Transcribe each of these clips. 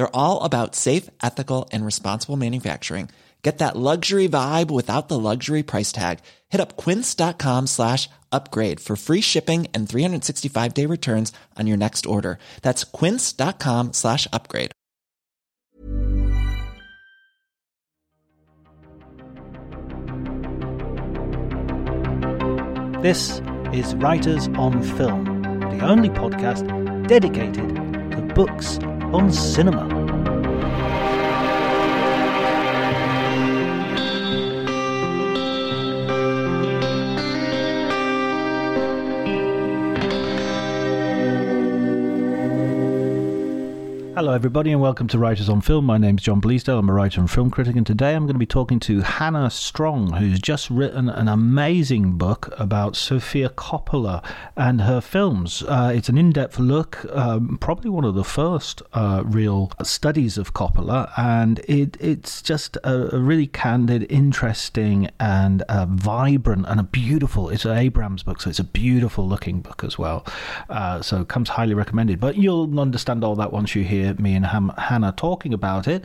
They're all about safe, ethical, and responsible manufacturing. Get that luxury vibe without the luxury price tag. Hit up quince.com slash upgrade for free shipping and 365 day returns on your next order. That's quince.com slash upgrade. This is Writers on Film, the only podcast dedicated to books on cinema. Hello, everybody, and welcome to Writers on Film. My name is John Bleasdale. I'm a writer and film critic, and today I'm going to be talking to Hannah Strong, who's just written an amazing book about Sofia Coppola and her films. Uh, it's an in depth look, um, probably one of the first uh, real studies of Coppola, and it, it's just a, a, really candid, interesting, and uh, vibrant, and a beautiful. It's an Abrams book, so it's a beautiful looking book as well. Uh, so, it comes highly recommended. But you'll understand all that once you hear me and Ham- Hannah talking about it.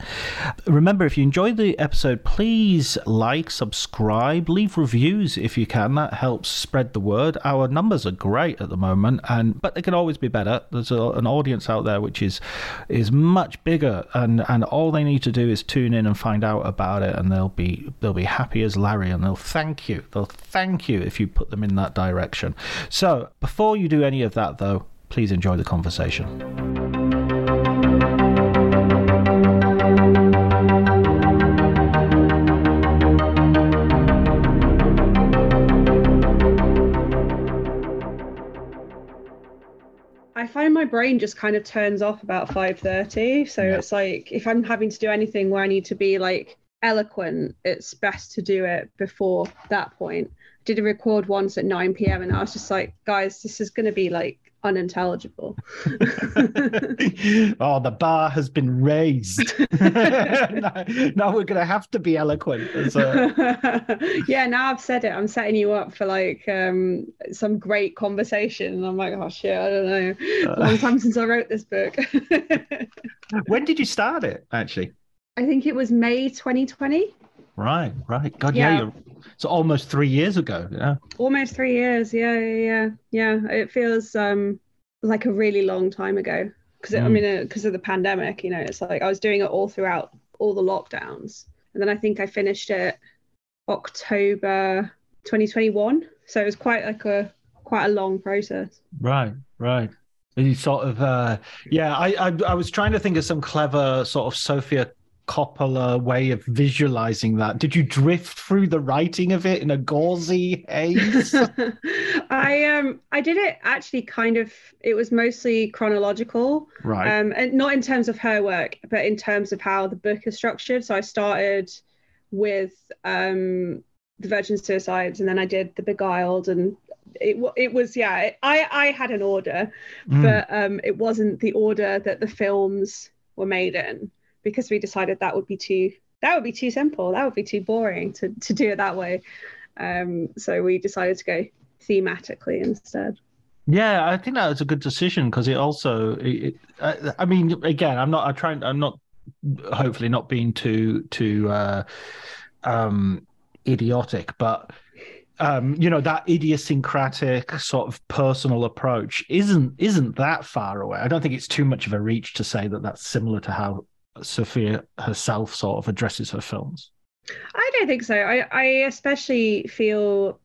Remember, if you enjoyed the episode, please like, subscribe, leave reviews if you can. That helps spread the word. Our numbers are great at the moment, and but they can always be better. There's a, an audience out there which is is much bigger, and and all they need to do is tune in and find out about it, and they'll be they'll be happy as Larry, and they'll thank you. They'll thank you if you put them in that direction. So before you do any of that, though, please enjoy the conversation. I find my brain just kind of turns off about 5:30 so yeah. it's like if I'm having to do anything where I need to be like eloquent it's best to do it before that point I did a record once at 9 p.m. and I was just like guys this is going to be like unintelligible. oh, the bar has been raised. now, now, we're going to have to be eloquent. A... yeah, now I've said it. I'm setting you up for like um, some great conversation. And I'm like, oh shit, I don't know. A long time since I wrote this book. when did you start it, actually? I think it was May 2020. Right, right. God, yeah, yeah it's almost three years ago. Yeah, almost three years. Yeah, yeah, yeah. yeah. It feels um like a really long time ago because mm. I mean because uh, of the pandemic. You know, it's like I was doing it all throughout all the lockdowns, and then I think I finished it October 2021. So it was quite like a quite a long process. Right, right. You sort of, uh, yeah. I, I I was trying to think of some clever sort of Sofia Coppola way of visualizing that? Did you drift through the writing of it in a gauzy haze? I um I did it actually kind of it was mostly chronological. Right. Um and not in terms of her work, but in terms of how the book is structured. So I started with um the Virgin Suicides and then I did the Beguiled and it it was yeah I I had an order, mm. but um it wasn't the order that the films were made in because we decided that would be too that would be too simple. That would be too boring to to do it that way. Um, so we decided to go thematically instead. Yeah, I think that was a good decision because it also, it, I, I, mean, again, I'm not, I'm trying, I'm not, hopefully not being too, too, uh, um, idiotic, but, um, you know, that idiosyncratic sort of personal approach isn't, isn't that far away. I don't think it's too much of a reach to say that that's similar to how Sofia herself sort of addresses her films. I don't think so. I, I especially feel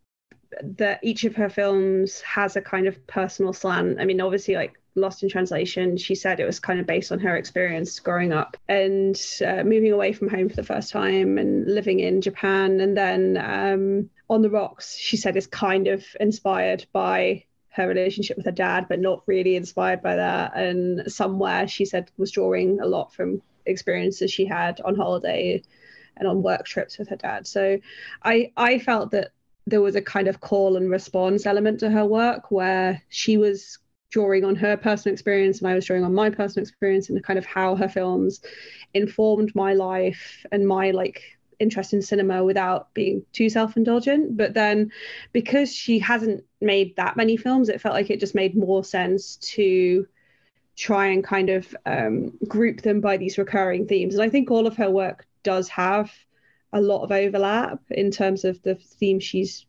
that each of her films has a kind of personal slant. I mean, obviously, like Lost in Translation, she said it was kind of based on her experience growing up and uh, moving away from home for the first time and living in Japan. And then um, On the Rocks, she said is kind of inspired by her relationship with her dad, but not really inspired by that. And Somewhere, she said, was drawing a lot from experiences she had on holiday and on work trips with her dad. So I I felt that there was a kind of call and response element to her work where she was drawing on her personal experience and I was drawing on my personal experience and kind of how her films informed my life and my like interest in cinema without being too self-indulgent but then because she hasn't made that many films it felt like it just made more sense to try and kind of um, group them by these recurring themes. And i think all of her work does have a lot of overlap in terms of the theme she's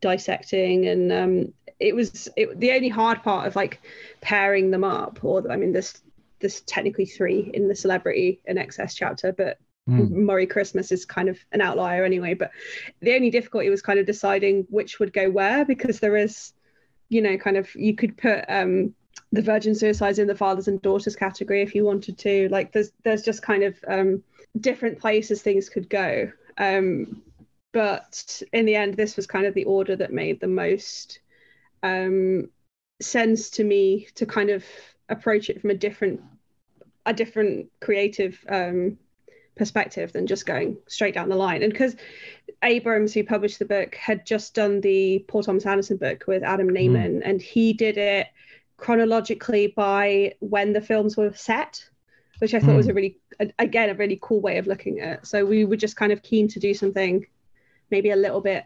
dissecting. And um, it was it, the only hard part of like pairing them up or i mean this this technically three in the celebrity and excess chapter but mm. murray christmas is kind of an outlier anyway. But the only difficulty was kind of deciding which would go where because there is you know kind of you could put um the virgin suicides in the fathers and daughters category if you wanted to like there's there's just kind of um different places things could go. Um, but in the end, this was kind of the order that made the most um, sense to me to kind of approach it from a different a different creative um, perspective than just going straight down the line. And because Abrams, who published the book, had just done the Paul Thomas Anderson book with Adam hmm. Mm. and he did it chronologically by when the films were set which I thought mm. was a hmm. really, again, a really cool way of looking at it. So we were just kind of keen to do something maybe a little bit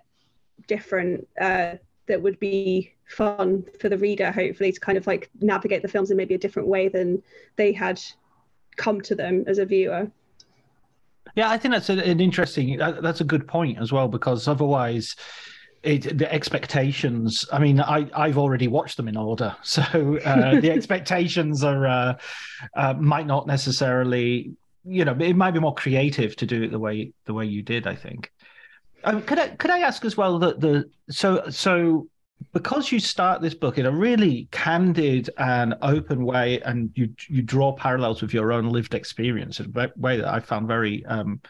different uh, that would be fun for the reader, hopefully, to kind of like navigate the films in maybe a different way than they had come to them as a viewer. Yeah, I think that's an interesting. That's a good point as well because otherwise, it, the expectations. I mean, I I've already watched them in order, so uh, the expectations are uh, uh, might not necessarily. You know, it might be more creative to do it the way the way you did. I think. Um, could I could I ask as well that the so so because you start this book in a really candid and open way, and you you draw parallels with your own lived experience in a way that I found very um,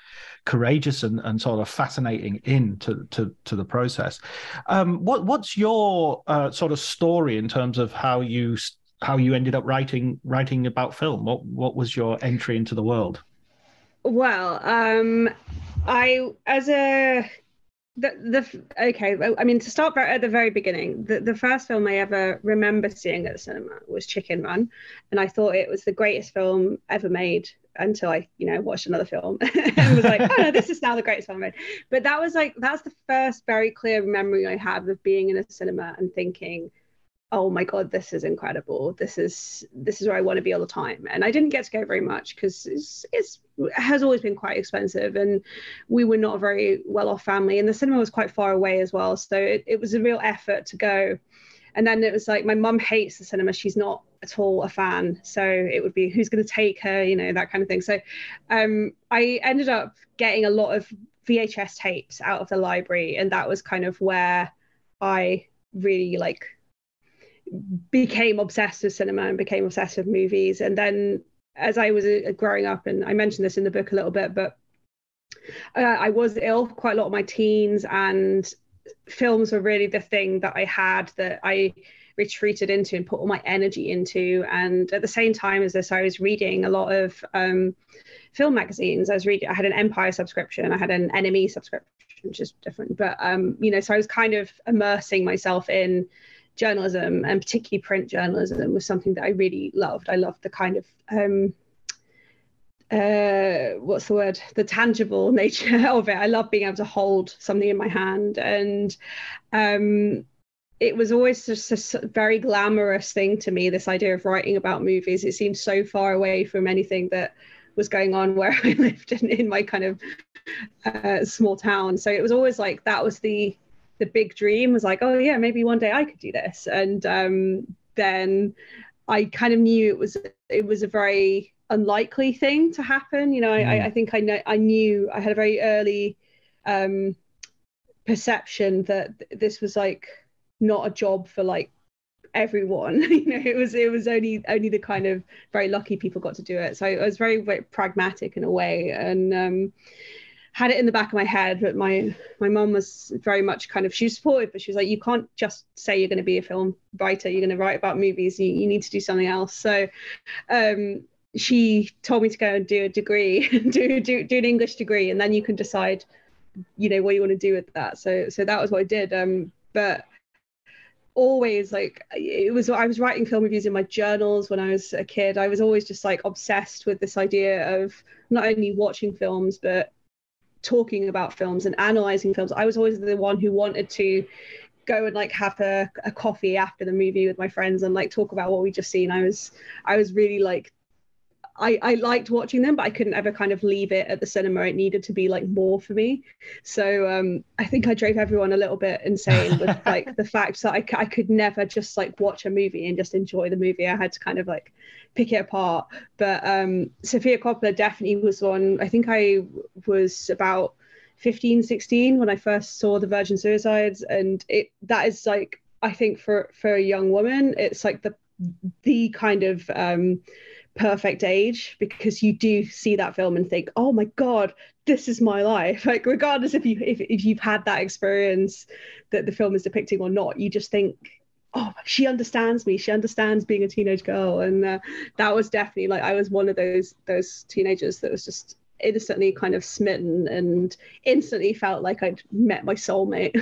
courageous and, and sort of fascinating in to, to, to the process. Um, what what's your uh, sort of story in terms of how you how you ended up writing writing about film? What what was your entry into the world? Well, um, I as a the, the okay i mean to start at the very beginning the, the first film i ever remember seeing at the cinema was chicken run and i thought it was the greatest film ever made until i you know watched another film and was like oh no this is now the greatest film made. But that was like that's the first very clear memory i have of being in a cinema and thinking oh my god this is incredible. This is this is where i want to be all the time. And i didn't get to go very much because it's, it's it has always been quite expensive and we were not a very well off family and the cinema was quite far away as well. So it, it was a real effort to go. And then it was like my mum hates the cinema. She's not at all a fan. So it would be who's going to take her? You know that kind of thing. So um, i ended up getting a lot of vhs tapes out of the library and that was kind of where i really like became obsessed with cinema and became obsessed with movies. And then as I was uh, growing up, and I mentioned this in the book a little bit, but uh, I was ill quite a lot of my teens and films were really the thing that I had that I retreated into and put all my energy into. And at the same time as this, I was reading a lot of um, film magazines. I was reading. I had an Empire subscription. I had an NME subscription, which is different. But um, you know, so I was kind of immersing myself in journalism and particularly print journalism was something that I really loved. I loved the kind of um, uh, what's the word? The tangible nature of it. I love being able to hold something in my hand, and um, it was always just a very glamorous thing to me. This idea of writing about movies. It seemed so far away from anything that was going on where I lived in, in my kind of uh, small town. So it was always like that was the the big dream was like, oh yeah, maybe one day I could do this. And um, then I kind of knew it was it was a very unlikely thing to happen. You know, mm. I, I think I know I knew I had a very early um, perception that this was like not a job for like everyone you know it was it was only only the kind of very lucky people got to do it so i was very, very pragmatic in a way and um had it in the back of my head, but my my mom was very much kind of she was supportive, but she was like, you can't just say you're going to be a film writer. You're going to write about movies. You, you need to do something else. So, um, she told me to go and do a degree, do do do an English degree, and then you can decide, you know, what you want to do with that. So so that was what I did. Um, but always like it was I was writing film reviews in my journals when I was a kid. I was always just like obsessed with this idea of not only watching films but talking about films and analyzing films. I was always the one who wanted to go and like have a, a coffee after the movie with my friends and like talk about what we just seen. I was I was really like I, I liked watching them, but I couldn't ever kind of leave it at the cinema. It needed to be like more for me. So um, I think I drove everyone a little bit insane with like the fact that I, I could never just like watch a movie and just enjoy the movie. I had to kind of like pick it apart. But um, Sofia Coppola definitely was one. I think I was about 15, 16 when I first saw the Virgin Suicides, and it that is like I think for for a young woman, it's like the the kind of um, perfect age because you do see that film and think, oh my god, this is my life. Like regardless if you if, if you've had that experience that the film is depicting or not, you just think oh she understands me. She understands being a teenage girl. And uh, that was definitely like i was one of those those teenagers that was just instantly kind of smitten and instantly felt like i'd met my soulmate.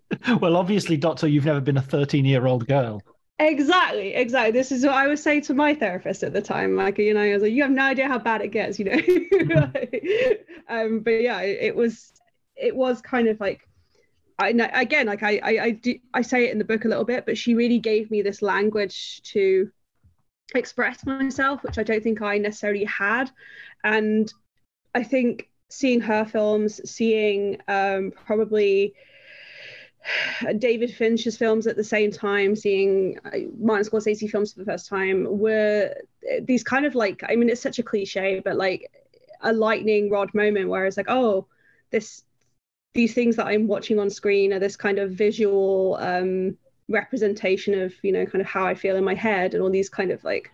Well obviously doctor you've never been a 13 year old girl Exactly, exactly. This is what I was saying to my therapist at the time. Like, you know, I was like, you have no idea how bad it gets, you know. um, but yeah, it, it was, it was kind of like I again, like I, I, I, do, I say it in the book a little bit, but she really gave me this language to express myself, which I don't think I necessarily had. And I think seeing her films, seeing um, probably David Fincher's films at the same time, seeing uh, Martin Scorsese films for the first time, were these kind of like, I mean, it's such a cliche, but like a lightning rod moment where it's like, oh, this these things that I'm watching on screen are this kind of visual um, representation of you know kind of how I feel in my head and all these kind of like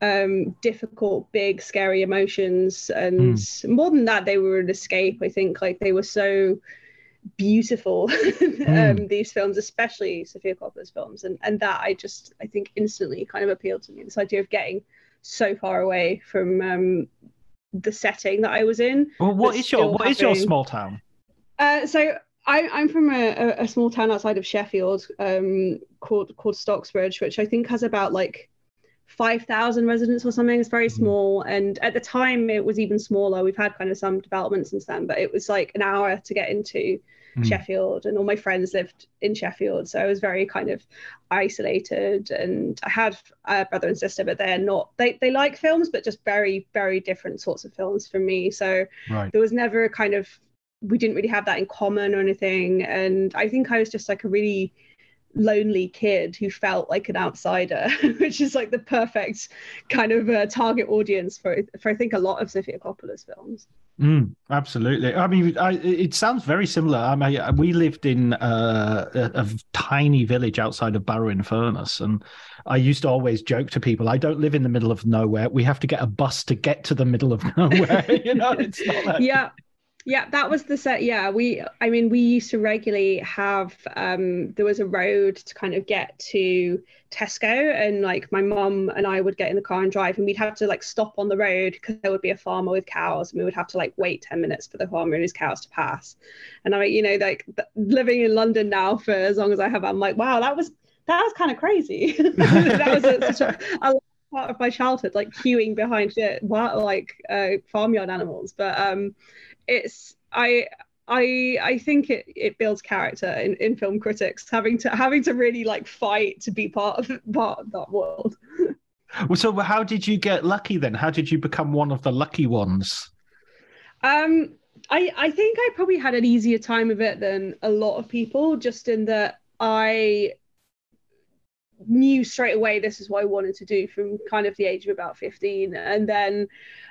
um, difficult, big, scary emotions. And mm. more than that, they were an escape. I think like they were so beautiful mm. um, these films especially Sofia Coppola's films. And and that I just I think instantly kind of appealed to me. This idea of getting so far away from um, the setting that I was in well what is your what having... is your small town? Uh, so I, am from a, a, small town outside of Sheffield um, called called Stocksbridge, which I think has about like five thousand residents or something. It's very mm-hmm. small, and at the time it was even smaller. We've had kind of some development since then, but it was like an hour to get into mm. Sheffield, and all my friends lived in Sheffield, so I was very kind of isolated. And I had a brother and sister, but they're not. They they like films, but just very very different sorts of films from me. So right. there was never a kind of we didn't really have that in common or anything. And I think I was just like a really lonely kid who felt like an outsider, which is like the perfect kind of uh, target audience for for I think a lot of Sofia Coppola's films. Mm, absolutely. I mean, I, it sounds very similar. I mean, we lived in uh, a, a, tiny village outside of Barrow in Furness, and I used to always joke to people, "I don't live in the middle of nowhere. We have to get a bus to get to the middle of nowhere." you know, it's not like... yeah yeah, that was the set. Yeah, we. I mean, we used to regularly have. Um, there was a road to kind of get to Tesco, and like my mum and I would get in the car and drive, and we'd have to like stop on the road because there would be a farmer with cows, and we would have to like wait ten minutes for the farmer and his cows to pass. And I, you know, like living in London now for as long as I have, I'm like, wow, that was that was kind of crazy. that was a, such a, a part of my childhood, like queuing behind it, like uh, farmyard animals. But um, it's I I I think it it builds character in, in film critics having to having to really like fight to be part of part of that world. Well, so how did you get lucky then? How did you become one of the lucky ones? Um, I I think I probably had an easier time of it than a lot of people, just in that I knew straight away this is what I wanted to do from kind of the age of about 15 and then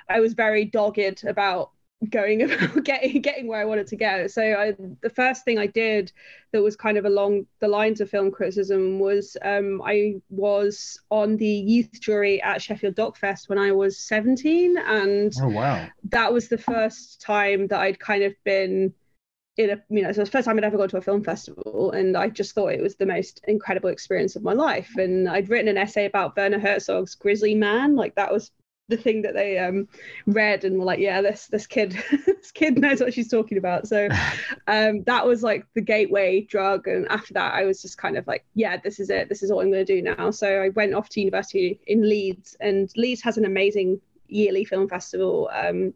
I was very dogged about going about getting getting where I wanted to go. So I, the first thing I did that was kind of along the lines of film criticism was um, I was on the youth jury at Sheffield Docfest when I was 17 and oh wow. that was the first time that I'd kind of been in a you know so it was the first time I'd ever gone to a film festival and I just thought it was the most incredible experience of my life. And I'd written an essay about Werner Herzog's Grizzly Man like that was the thing that they um, read and were like yeah this this kid this kid knows what she's talking about. So um, that was like the gateway drug. And after that I was just kind of like yeah this is it. This is what I'm going to do now. So I went off to university in Leeds. And Leeds has an amazing yearly film festival um,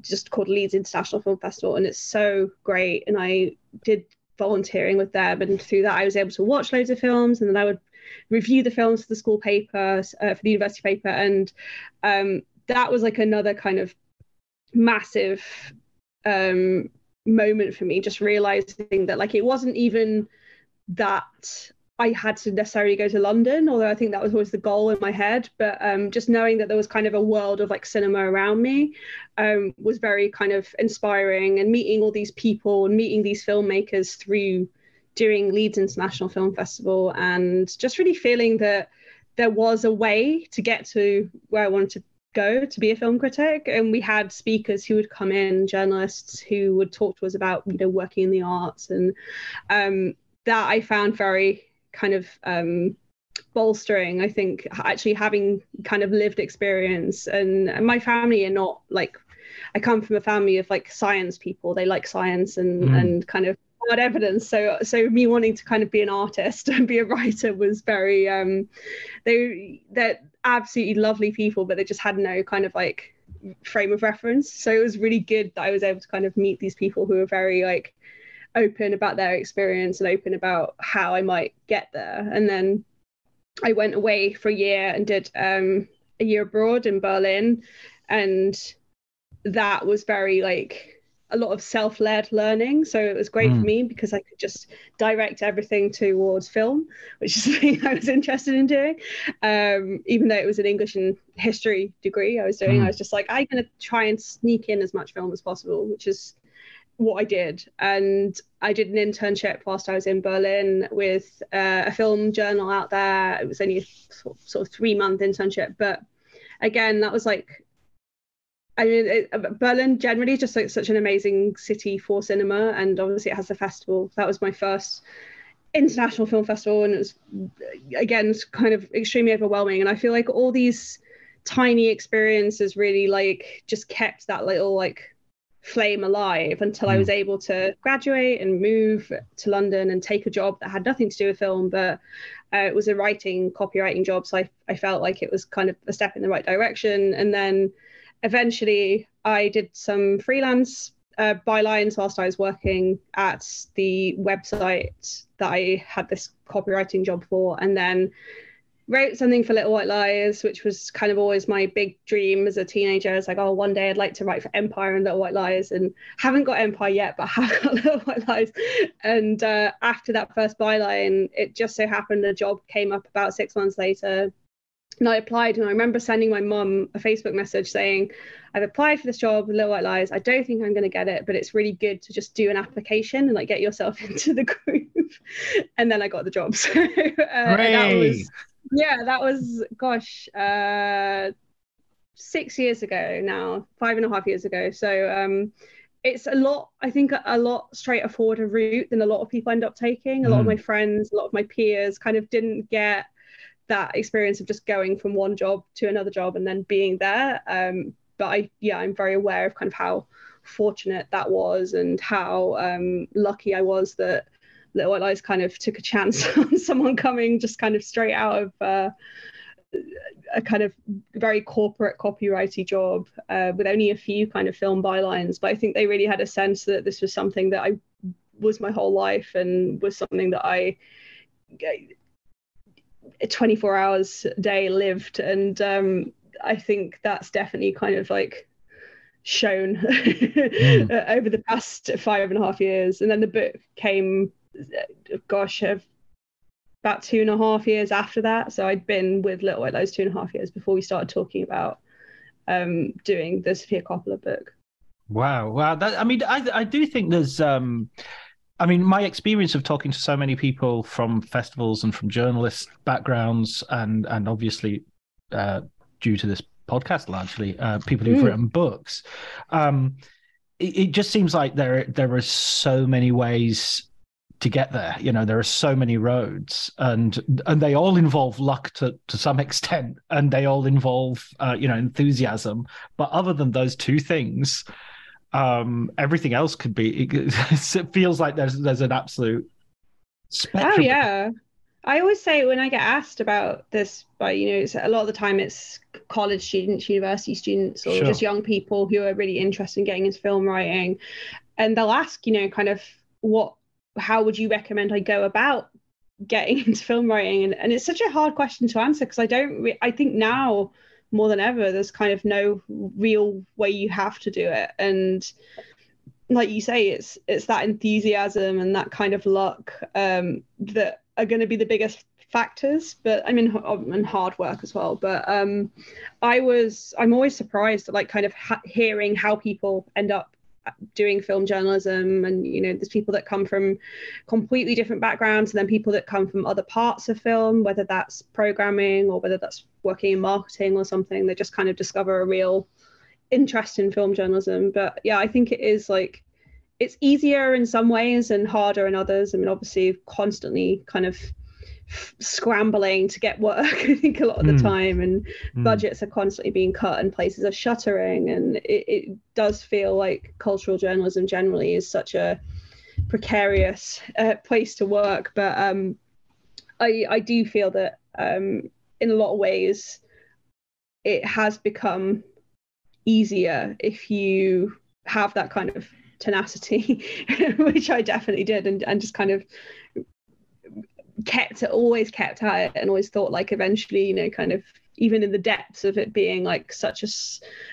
just called Leeds International Film Festival, and it's so great. And I did volunteering with them, and through that, I was able to watch loads of films, and then I would review the films for the school paper, uh, for the university paper, and um, that was like another kind of massive um, moment for me, just realizing that like it wasn't even that I had to necessarily go to London, although I think that was always the goal in my head. But um, just knowing that there was kind of a world of like cinema around me um, was very kind of inspiring. And meeting all these people and meeting these filmmakers through doing Leeds International Film Festival, and just really feeling that there was a way to get to where I wanted to go to be a film critic. And we had speakers who would come in journalists who would talk to us about you know working in the arts. And um, that i found very kind of um, bolstering i think actually having kind of lived experience. And, and my family are not like i come from a family of like science people. They like science and mm. and kind of hard evidence so so me wanting to kind of be an artist and be a writer was very um they they're absolutely lovely people but they just had no kind of like frame of reference so it was really good that i was able to kind of meet these people who were very like open about their experience and open about how I might get there. And then I went away for a year and did um, a year abroad in Berlin. And that was very like a lot of self-led learning so it was great mm. for me because i could just direct everything towards film which is something i was interested in doing um, even though it was an english and history degree i was doing mm. i was just like i'm going to try and sneak in as much film as possible which is what I did. And I did an internship whilst I was in Berlin with uh, a film journal out there. It was only a sort of three month internship. But again, that was like, I mean, it, Berlin generally is just like such an amazing city for cinema. And obviously, it has the festival. That was my first international film festival. And it was, again, it's kind of extremely overwhelming. And I feel like all these tiny experiences really like just kept that little like flame alive until. I was hmm. able to graduate and move to London and take a job that had nothing to do with film, but uh, it was a writing, copywriting job. So I, I felt like it was kind of a step in the right direction. And then eventually I did some freelance uh, bylines whilst I was working at the website that I had this copywriting job for. And then wrote something for Little White Lies, which was kind of always my big dream as a teenager. It's like, oh, one day I'd like to write for Empire and Little White Lies, and haven't got Empire yet, but have got Little White Lies. And uh, after that first byline, it just so happened a job came up about six months later. And I applied, and I remember sending my mum a Facebook message saying, I've applied for this job with Little White Lies. I don't think I'm going to get it, but it's really good to just do an application and like get yourself into the group. and then I got the job. So uh, that was yeah, that was gosh, uh, six years ago now, five and a half years ago. So um, it's a lot i think a lot straighter forward a route than a lot of people end up taking a lot of my friends a lot of my peers kind of didn't get that experience of just going from one job to another job and then being there um, but i yeah i'm very aware of kind of how fortunate that was and how um, lucky i was that Little Lies kind of took a chance on someone coming just kind of straight out of uh, a kind of very corporate copyrighty job uh, with only a few kind of film bylines. But I think they really had a sense that this was something that I was my whole life and was something that I 24 hours a day lived. And um, I think that's definitely kind of like shown mm. over the past five and a half years. And then the book came, gosh, about two and a half years after that. So I'd been with Little White Lies two and a half years before we started talking about um, doing the Sofia Coppola book. Wow, wow! That, I mean, I I do think there's. Um, I mean, my experience of talking to so many people from festivals and from journalist backgrounds, and and obviously uh, due to this podcast, largely uh, people who've mm. written books. Um, it, it just seems like there there are so many ways to get there. You know, there are so many roads, and and they all involve luck to to some extent, and they all involve uh, you know enthusiasm. But other than those two things, um, everything else could be. It, feels like there's there's an absolute. Spectrum. Oh yeah. I always say when I get asked about this, by you know, a lot of the time it's college students, university students, or sure. just young people who are really interested in getting into film writing, and they'll ask, you know, kind of what how would you recommend I go about getting into film writing? And, and it's such a hard question to answer because I don't, re- I think now more than ever, there's kind of no real way you have to do it. And like you say, it's it's that enthusiasm and that kind of luck um, that are going to be the biggest factors but i mean and hard work as well but um i was i'm always surprised at like kind of ha- hearing how people end up doing film journalism and you know there's people that come from completely different backgrounds and then people that come from other parts of film whether that's programming or whether that's working in marketing or something they just kind of discover a real interest in film journalism. But yeah i think it is like it's easier in some ways and harder in others. I mean obviously constantly kind of scrambling to get work i think a lot of the mm. time and mm. budgets are constantly being cut and places are shuttering and it, it, does feel like cultural journalism generally is such a precarious uh, place to work but um, I, I do feel that um, in a lot of ways it has become easier if you have that kind of tenacity which i definitely did and, and just kind of kept it always kept at it and always thought like eventually you know kind of even in the depths of it being like such a,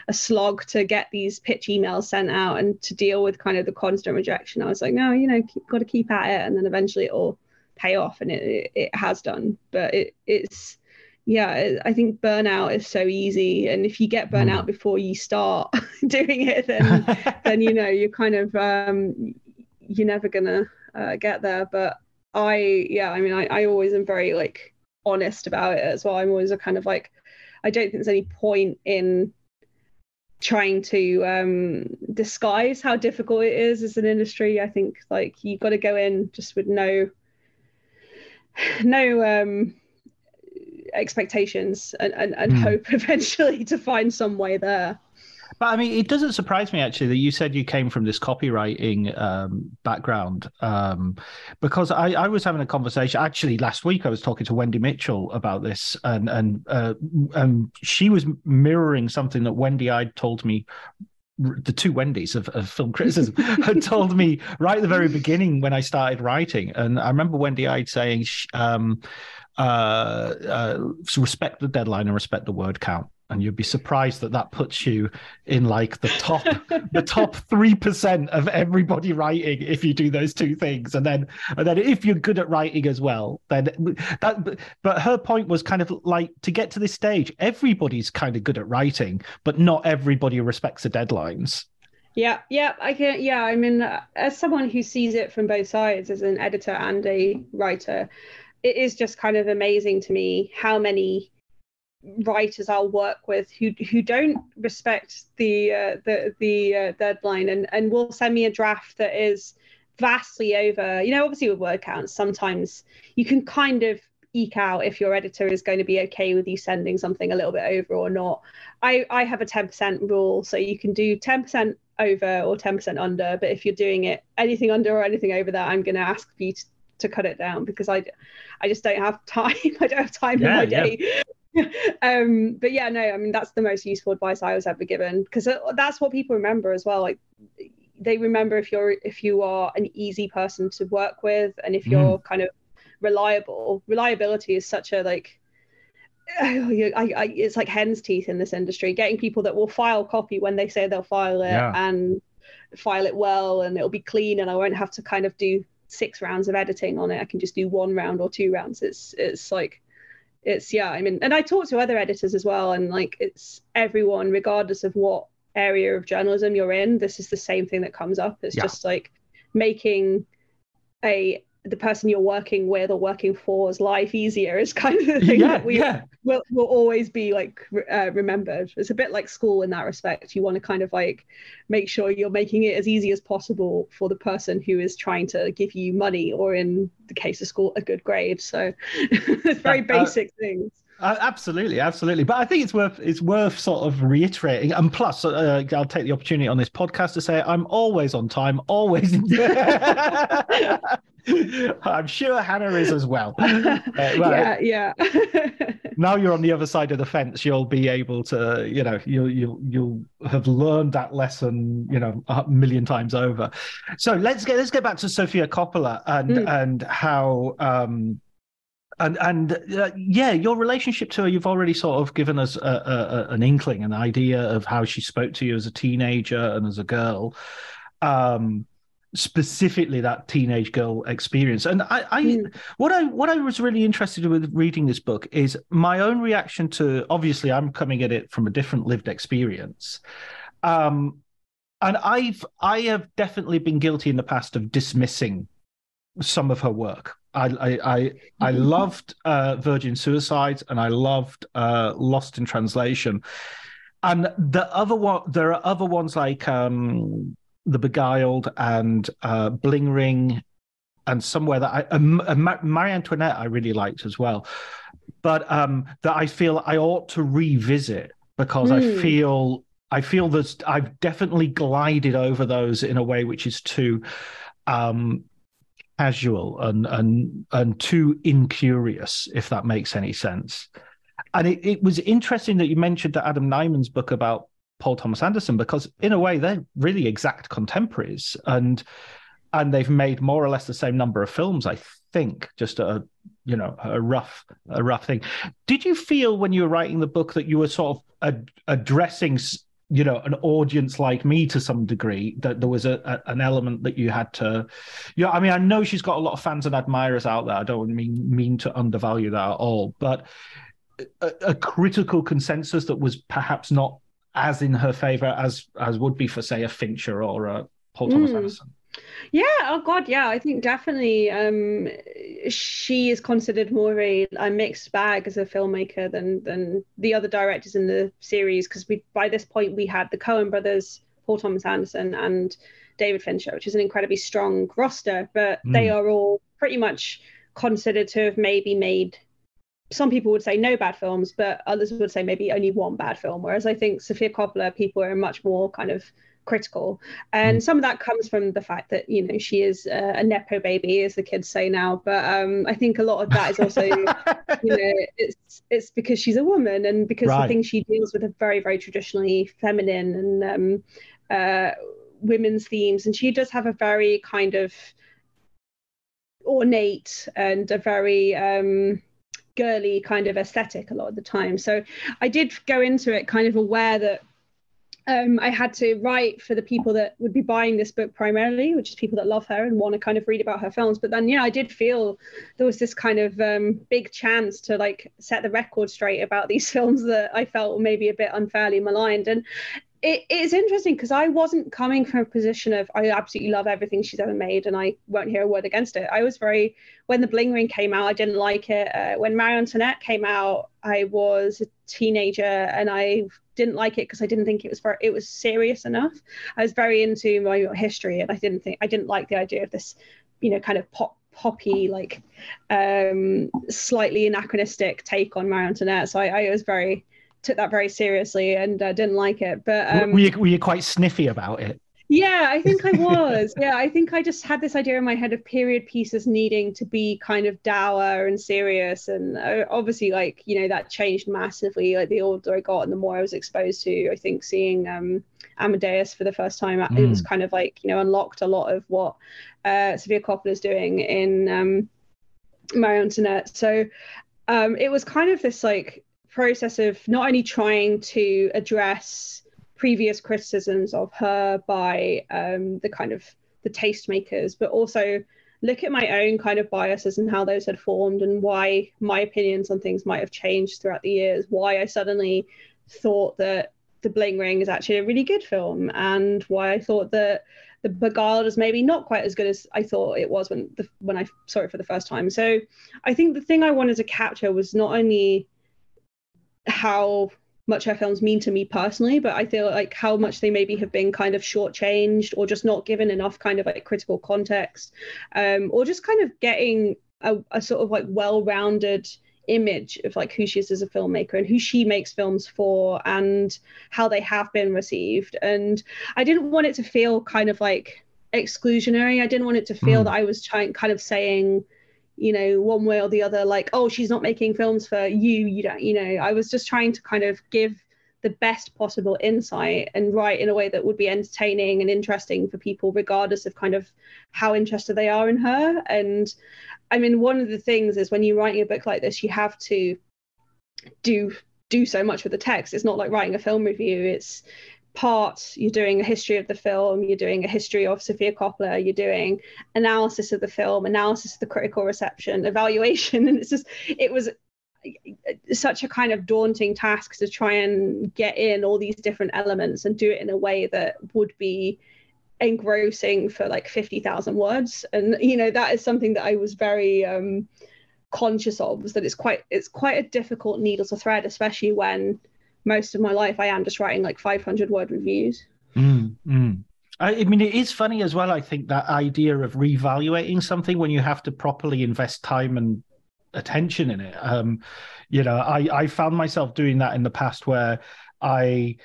a slog to get these pitch emails sent out and to deal with kind of the constant rejection i was like no you know keep, got to keep at it. And then eventually it'll pay off and it, it, has done. But it, it's yeah i think burnout is so easy. And if you get burnout mm. before you start doing it then then you know you're kind of um you're never gonna uh, get there. But I yeah, I mean I, I always am very like honest about it as well. I'm always a kind of like I don't think there's any point in trying to um, disguise how difficult it is as an industry. I think like you got to go in just with no no um, expectations and, and, and mm. hope eventually to find some way there. But I mean, it doesn't surprise me actually that you said you came from this copywriting um, background, um, because I, I, was having a conversation actually last week. I was talking to Wendy Mitchell about this, and and uh, and she was mirroring something that Wendy Ide told me the two Wendy's of, of film criticism had told me right at the very beginning when I started writing. And I remember Wendy Ide saying, um, uh, uh, respect the deadline and respect the word count and you'd be surprised that that puts you in like the top the top 3% of everybody writing if you do those two things and then and then if you're good at writing as well then that but her point was kind of like to get to this stage everybody's kind of good at writing but not everybody respects the deadlines yeah, yeah, I can. Yeah, I mean, as someone who sees it from both sides, as an editor and a writer, it is just kind of amazing to me how many writers I'll work with who who don't respect the uh, the the uh, deadline and and will send me a draft that is vastly over. You know, obviously with word counts, sometimes you can kind of eke out if your editor is going to be okay with you sending something a little bit over or not. I I have a ten percent rule, so you can do ten percent over or ten percent under. But if you're doing it anything under or anything over that, I'm going to ask you to, to cut it down because I I just don't have time. I don't have time yeah, in my day. Um, but yeah, no, I mean that's the most useful advice I was ever given because that's what people remember as well. Like they remember if you're if you are an easy person to work with and if you're mm. kind of reliable. Reliability is such a like I, I, it's like hen's teeth in this industry. Getting people that will file copy when they say they'll file it yeah. and file it well, and it'll be clean, and I won't have to kind of do six rounds of editing on it. I can just do one round or two rounds. It's it's like it's yeah i mean and i talk to other editors as well and like it's everyone regardless of what area of journalism you're in this is the same thing that comes up it's yeah. just like making a the person you're working with or working for's life easier is kind of the thing yeah, that we yeah. will, will always be like uh, remembered. It's a bit like school in that respect. You want to kind of like make sure you're making it as easy as possible for the person who is trying to give you money or in the case of school a good grade. So it's very uh, basic uh, things. Uh, absolutely, absolutely. But I think it's worth it's worth sort of reiterating. And plus, uh, I'll take the opportunity on this podcast to say I'm always on time, always. I'm sure Hannah is as well. Uh, yeah, yeah. now you're on the other side of the fence. You'll be able to, you know, you'll you'll you'll have learned that lesson, you know, a million times over. So let's get let's get back to Sofia Coppola and mm. and how. um and and uh, yeah, your relationship to her, you've already sort of given us a, a, an inkling, an idea of how she spoke to you as a teenager and as a girl. Um, specifically that teenage girl experience and i, I mm. what i what i was really interested in with reading this book is my own reaction to obviously i'm coming at it from a different lived experience um and i've i have definitely been guilty in the past of dismissing some of her work I I I, I loved uh, Virgin Suicides and I loved uh, Lost in Translation, and the other one there are other ones like um, the Beguiled and uh, Bling Ring, and somewhere that I um, uh, Marie Antoinette I really liked as well, but um, that I feel I ought to revisit because mm. I hmm. feel I feel that I've definitely glided over those in a way which is too um, casual and and and too incurious, if that makes any sense. And it, it was interesting that you mentioned that Adam Nayman's book about Paul Thomas Anderson because in a way they're really exact contemporaries and and they've made more or less the same number of films I think just a you know a rough a rough thing did you feel when you were writing the book that you were sort of ad- addressing you know an audience like me to some degree that there was a, a, an element that you had to yeah i mean i know she's got a lot of fans and admirers out there i don't mean mean to undervalue that at all but a, a critical consensus that was perhaps not as in her favor as as would be for say a Fincher or a Paul Thomas mm. Anderson. Yeah, oh god, yeah, I think definitely um she is considered more of a, a mixed bag as a filmmaker than than the other directors in the series because we by this point we had the Coen brothers, Paul Thomas Anderson and David Fincher, which is an incredibly strong roster, but mm. they are all pretty much considered to have maybe made some people would say no bad films, but others would say maybe only one bad film. Whereas I think Sofia Coppola, people are much more kind of critical, and mm. some of that comes from the fact that you know she is uh, a nepo baby, as the kids say now. But um, I think a lot of that is also, you know, it's it's because she's a woman and because right. the things she deals with are very very traditionally feminine and um, uh, women's themes, and she does have a very kind of ornate and a very um, girly kind of aesthetic a lot of the time. So I did go into it kind of aware that um, I had to write for the people that would be buying this book primarily, which is people that love her and want to kind of read about her films. But then, yeah, I did feel there was this kind of um, big chance to like set the record straight about these films that I felt were maybe a bit unfairly maligned. And it is interesting because I wasn't coming from a position of I absolutely love everything she's ever made and I won't hear a word against it. I was very when the Bling Ring came out, I didn't like it. Uh, when Marie Antoinette came out, I was teenager and I didn't like it because I didn't think it was very it was serious enough. I was very into my history and I didn't think I didn't like the idea of this, you know, kind of pop poppy like um slightly anachronistic take on Marie Antoinette. So I, I was very took that very seriously and uh, didn't like it. But um, were you were you quite sniffy about it? Yeah, I think I was. yeah, I think I just had this idea in my head of period pieces needing to be kind of dour and serious. And uh, obviously, like, you know, that changed massively. Like, the older I got and the more I was exposed to, I think seeing um, Amadeus for the first time, mm. it was mm. kind of like, you know, unlocked a lot of what uh, Sofia Coppola is doing in um, Marie Antoinette. So um, it was kind of this like process of not only trying to address previous criticisms of her by um, the kind of the tastemakers, but also look at my own kind of biases and how those had formed and why my opinions on things might have changed throughout the years. Why I suddenly thought that The Bling Ring is actually a really good film, and why I thought that The Beguiled is maybe not quite as good as I thought it was when the, when I saw it for the first time. So I think the thing I wanted to capture was not only how much her films mean to me personally, but I feel like how much they maybe have been kind of shortchanged or just not given enough kind of like critical context, um, or just kind of getting a, a sort of like well-rounded image of like who she is as a filmmaker and who she makes films for and how they have been received. And I didn't want it to feel kind of like exclusionary. I didn't want it to feel mm. that I was trying kind of saying you know, one way or the other, like, oh, she's not making films for you, you don't, you know, I was just trying to kind of give the best possible insight and write in a way that would be entertaining and interesting for people, regardless of kind of how interested they are in her. And I mean, one of the things is when you're writing a book like this, you have to do do so much with the text. It's not like writing a film review. It's part you're doing a history of the film you're doing a history of sofia coppola you're doing analysis of the film analysis of the critical reception evaluation and it's just it was such a kind of daunting task to try and get in all these different elements and do it in a way that would be engrossing for like 50,000 words. And you know that is something that I was very um conscious of was that it's quite it's quite a difficult needle to thread especially when most of my life I am just writing like 500 word reviews. Mm, mm. I, I, mean, it is funny as well. I think that idea of reevaluating something when you have to properly invest time and attention in it. Um, you know, I I found myself doing that in the past where I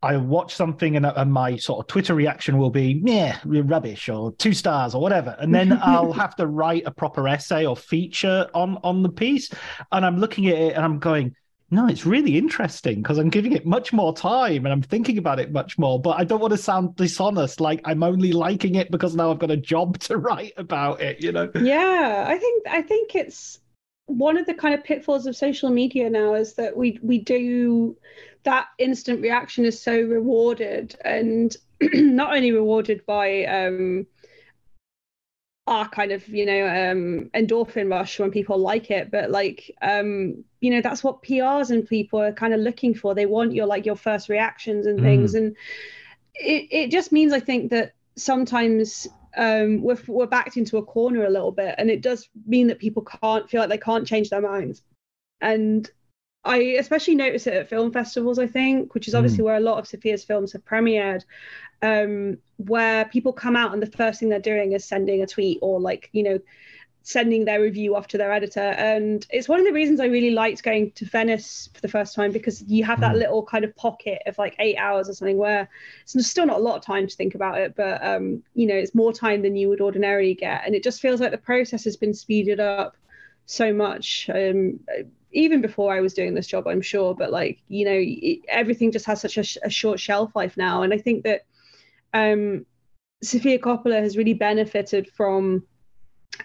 I watch something and, and, my sort of Twitter reaction will be, yeah, rubbish or two stars or whatever. And then I'll have to write a proper essay or feature on on the piece. And I'm looking at it and I'm going, no, it's really interesting because I'm giving it much more time and I'm thinking about it much more. But I don't want to sound dishonest, like I'm only liking it because now I've got a job to write about it. You know? Yeah, I think I think it's one of the kind of pitfalls of social media now is that we we do that instant reaction is so rewarded and not only rewarded by um, our kind of you know um, endorphin rush when people like it. But like um, you know that's what prs and people are kind of looking for. They want your like your first reactions and things. Mm. and it, it just means i think that sometimes um, we're, we're backed into a corner a little bit. And it does mean that people can't feel like they can't change their minds. And I especially notice it at film festivals, I think, which is obviously mm. where a lot of Sofia's films have premiered, um, where people come out and the first thing they're doing is sending a tweet or like, you know, sending their review off to their editor. And it's one of the reasons I really liked going to Venice for the first time because you have that mm. little kind of pocket of like eight hours or something where it's still not a lot of time to think about it, but um, you know, it's more time than you would ordinarily get. And it just feels like the process has been speeded up so much. Um, even before I was doing this job, I'm sure, but like, you know, it, everything just has such a, a short shelf life now. And I think that um, Sofia Coppola has really benefited from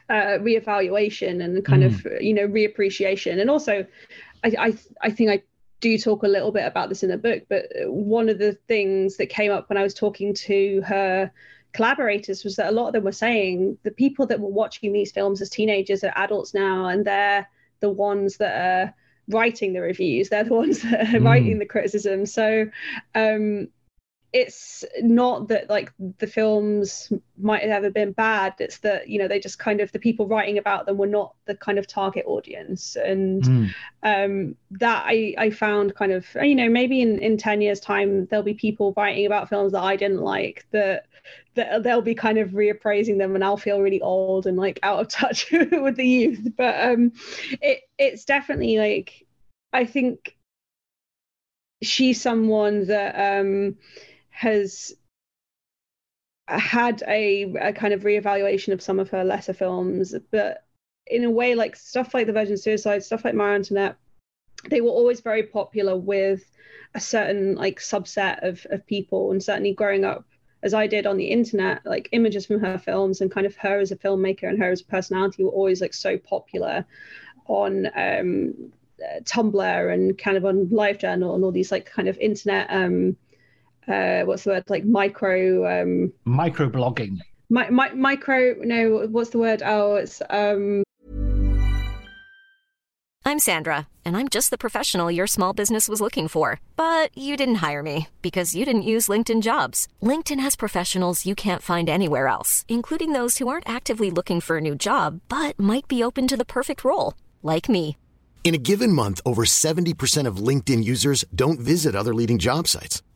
uh, reevaluation and kind mm. of you know reappreciation, and also I, I I think I do talk a little bit about this in the book, but one of the things that came up when I was talking to her collaborators was that a lot of them were saying the people that were watching these films as teenagers are adults now, and they're the ones that are writing the reviews. They're the ones that are mm. writing the criticism. So um, it's not that like the films might have ever been bad. It's that you know they just kind of the people writing about them were not the kind of target audience. And mm. um, that I, I found kind of you know maybe in, in 10 years time there'll be people writing about films that i didn't like that that they'll be kind of reappraising them and i'll feel really old and like out of touch with the youth. But um it it's definitely like i think she's someone that um has had a, a kind of reevaluation of some of her lesser films, but in a way, like stuff like The Virgin Suicide, stuff like Marie Antoinette, they were always very popular with a certain like subset of, of people. And certainly growing up as I did on the internet, like images from her films and kind of her as a filmmaker and her as a personality were always like so popular on um, Tumblr and kind of on LiveJournal and all these like kind of internet um, uh, what's the word like micro um micro blogging my, my, micro no what's the word? Oh it's um i'm sandra and i'm just the professional your small business was looking for. But you didn't hire me because you didn't use linkedin jobs. Linkedin has professionals you can't find anywhere else including those who aren't actively looking for a new job but might be open to the perfect role like me. In a given month over 70% of linkedin users don't visit other leading job sites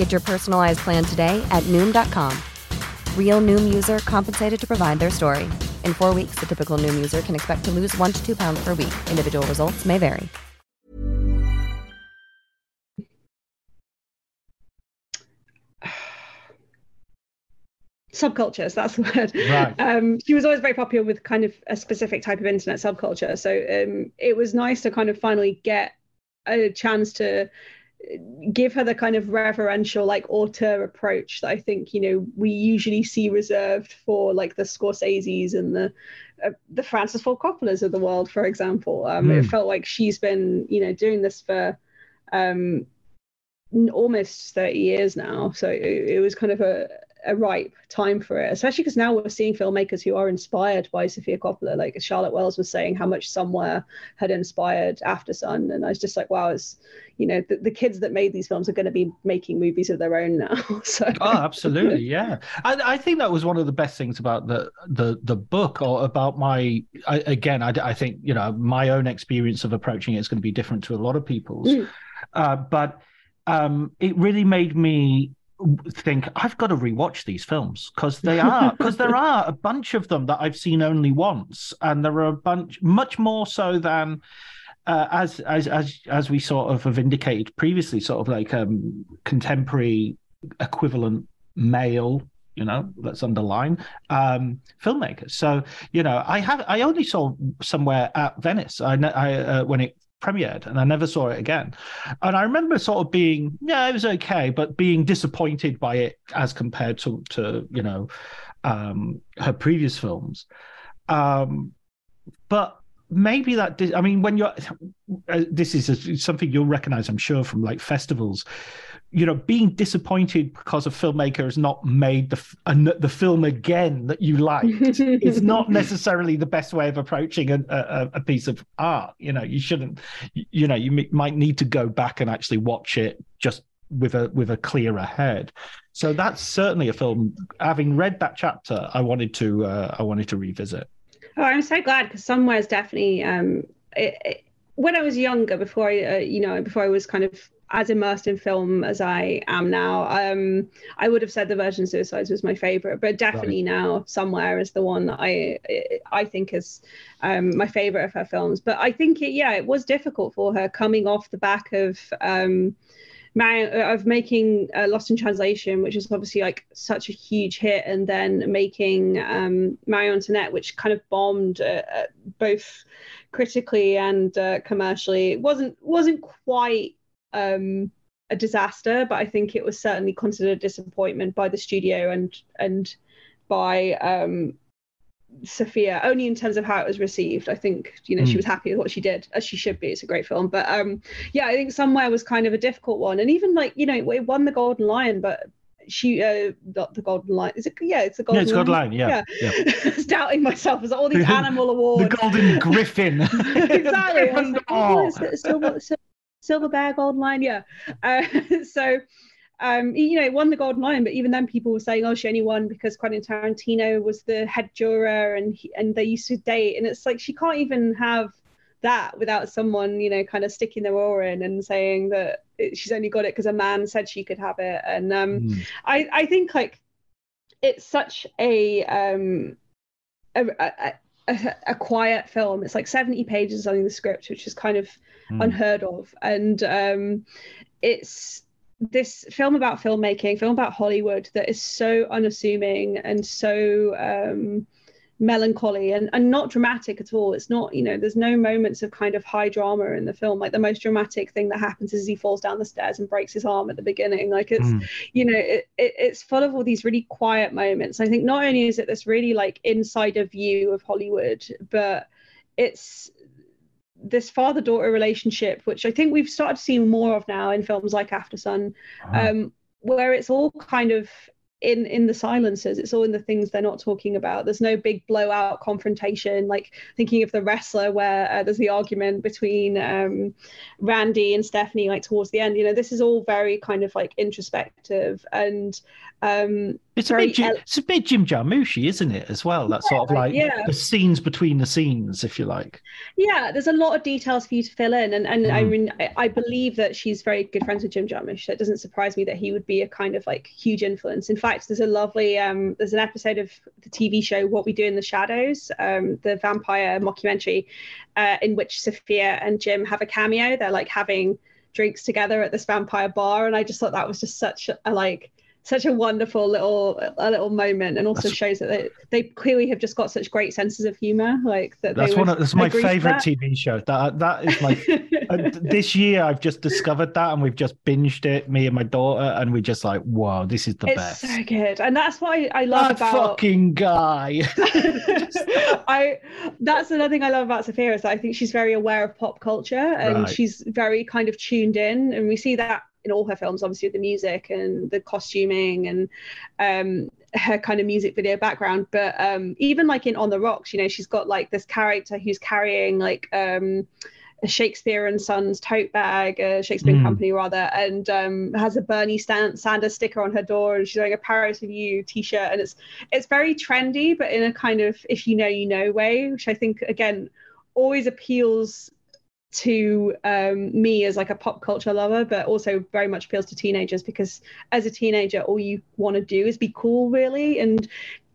Get your personalized plan today at noom.com. Real noom user compensated to provide their story. In four weeks, the typical noom user can expect to lose one to two pounds per week. Individual results may vary. subcultures that's the word right. um, she was always very popular with kind of a specific type of internet subculture so um, it was nice to kind of finally get a chance to give her the kind of reverential like auteur approach that I think you know we usually see reserved for like the Scorseses and the uh, the Francis Ford Coppolas of the world, for example. Um, mm. It hmm. felt like she's been you know doing this for um, almost 30 years now, so it, it was kind of a a ripe time for it, especially because now we're seeing filmmakers who are inspired by Sofia Coppola. Like Charlotte Wells was saying how much Somewhere had inspired Aftersun, And I was just like, wow, it's, you know, the, the kids that made these films are going to be making movies of their own now. so Oh, absolutely. Yeah. I, I think that was one of the best things about the, the, the book or about my, I, again, I, I think, you know, my own experience of approaching it is going to be different to a lot of people's. Mm. Uh, but um, it really made me think I've got to rewatch these films because they are because there are a bunch of them that I've seen only once, and there are a bunch much more so than uh, as as as as we sort of have indicated previously, sort of like um, contemporary equivalent male you know let's underline um filmmakers. So you know i have i only saw somewhere at venice. I, I uh, when it premiered and I never saw it again. And I remember sort of being, yeah, it was okay, but being disappointed by it as compared to, to you know, um, her previous films. Um, but maybe that, I mean, when you're, uh, this is something you'll recognize, I'm sure, from like festivals you know, being disappointed because a filmmaker has not made the the film again that you liked is not necessarily the best way of approaching a, a, a, piece of art. You know, you shouldn't. You know, you might need to go back and actually watch it just with a with a clearer head. So that's certainly a film. Having read that chapter, I wanted to uh, I wanted to revisit. Oh, I'm so glad because somewhere is definitely um, it, it, when I was younger, before I uh, you know before I was kind of as immersed in film as I am now, um, I would have said The Virgin Suicides was my favorite, but definitely right. now Somewhere is the one that I I think is um, my favorite of her films. But I think it, yeah, it was difficult for her coming off the back of um, of making uh, Lost in Translation, which is obviously like such a huge hit, and then making um, Marie Antoinette, which kind of bombed uh, uh both critically and uh, commercially. It wasn't wasn't quite um, a disaster, but I think it was certainly considered a disappointment by the studio and and by um, Sofia, only in terms of how it was received. I think you know mm. she hmm. was happy with what she did, as she should be. It's a great film, but um, yeah, I think somewhere was kind of a difficult one, and even like you know it won the Golden Lion, but she uh not the golden lion is it yeah it's a golden yeah, it's golden lion, yeah, yeah. yeah. doubting myself as all these animal awards the golden griffin exactly like, oh, silver, silver bear golden lion yeah uh, so um, you know, it won the Golden Lion, but even then, people were saying, "Oh, she only won because Quentin Tarantino was the head juror, and he, and they used to date." And it's like she can't even have that without someone, you know, kind of sticking their oar in and saying that it, she's only got it because a man said she could have it. And um, mm. I, I think like it's such a um, a, a, a, a, quiet film. It's like 70 pages on the script, which is kind of mm. unheard of. And um, it's this film about filmmaking, film about Hollywood that is so unassuming and so um, melancholy and, and not dramatic at all. It's not, you know, there's no moments of kind of high drama in the film. Like the most dramatic thing that happens is he falls down the stairs and breaks his arm at the beginning. Like it's, mm. you know, it, it, it's full of all these really quiet moments. I think not only is it this really like insider view of Hollywood, but it's this father daughter relationship, which I think we've started to see more of now in films like Aftersun, uh-huh. um, where it's all kind of in in the silences it's all in the things they're not talking about there's no big blowout confrontation like thinking of the wrestler where uh, there's the argument between um, randy and stephanie like towards the end you know this is all very kind of like introspective and um, it's a bit Jim, it's a bit Jim Jarmusch, isn't it? As well, that yeah, sort of like yeah. the scenes between the scenes, if you like. Yeah, there's a lot of details for you to fill in, and and mm. I mean, I, I, believe that she's very good friends with Jim Jarmusch. So it doesn't surprise me that he would be a kind of like huge influence. In fact, there's a lovely um, there's an episode of the TV show What We Do in the Shadows, um, the vampire mockumentary, uh, in which Sofia and Jim have a cameo. They're like having drinks together at this vampire bar, and I just thought that was just such a like such a wonderful little a little moment and also that's, shows that they, they clearly have just got such great senses of humor like that that's one of that's my favorite that. tv show that that is my uh, this year i've just discovered that and we've just binged it me and my daughter and we're just like wow this is the it's best so good and that's what i, I love that about fucking guy i that's another thing i love about sofia is that i think she's very aware of pop culture and right. she's very kind of tuned in and we see that in all her films, obviously with the music and the costuming and um, her kind of music video background. But um, even like in On the Rocks, you know, she's got like this character who's carrying like um, a Shakespeare and Sons tote bag, a Shakespeare mm. Company rather, and um, has a Bernie Sanders sticker on her door, and she's wearing a Paris Review T-shirt, and it's it's very trendy, but in a kind of if you know you know way, which I think again always appeals to um, me as like a pop culture lover, but also very much appeals to teenagers because as a teenager, all you want to do is be cool, really, and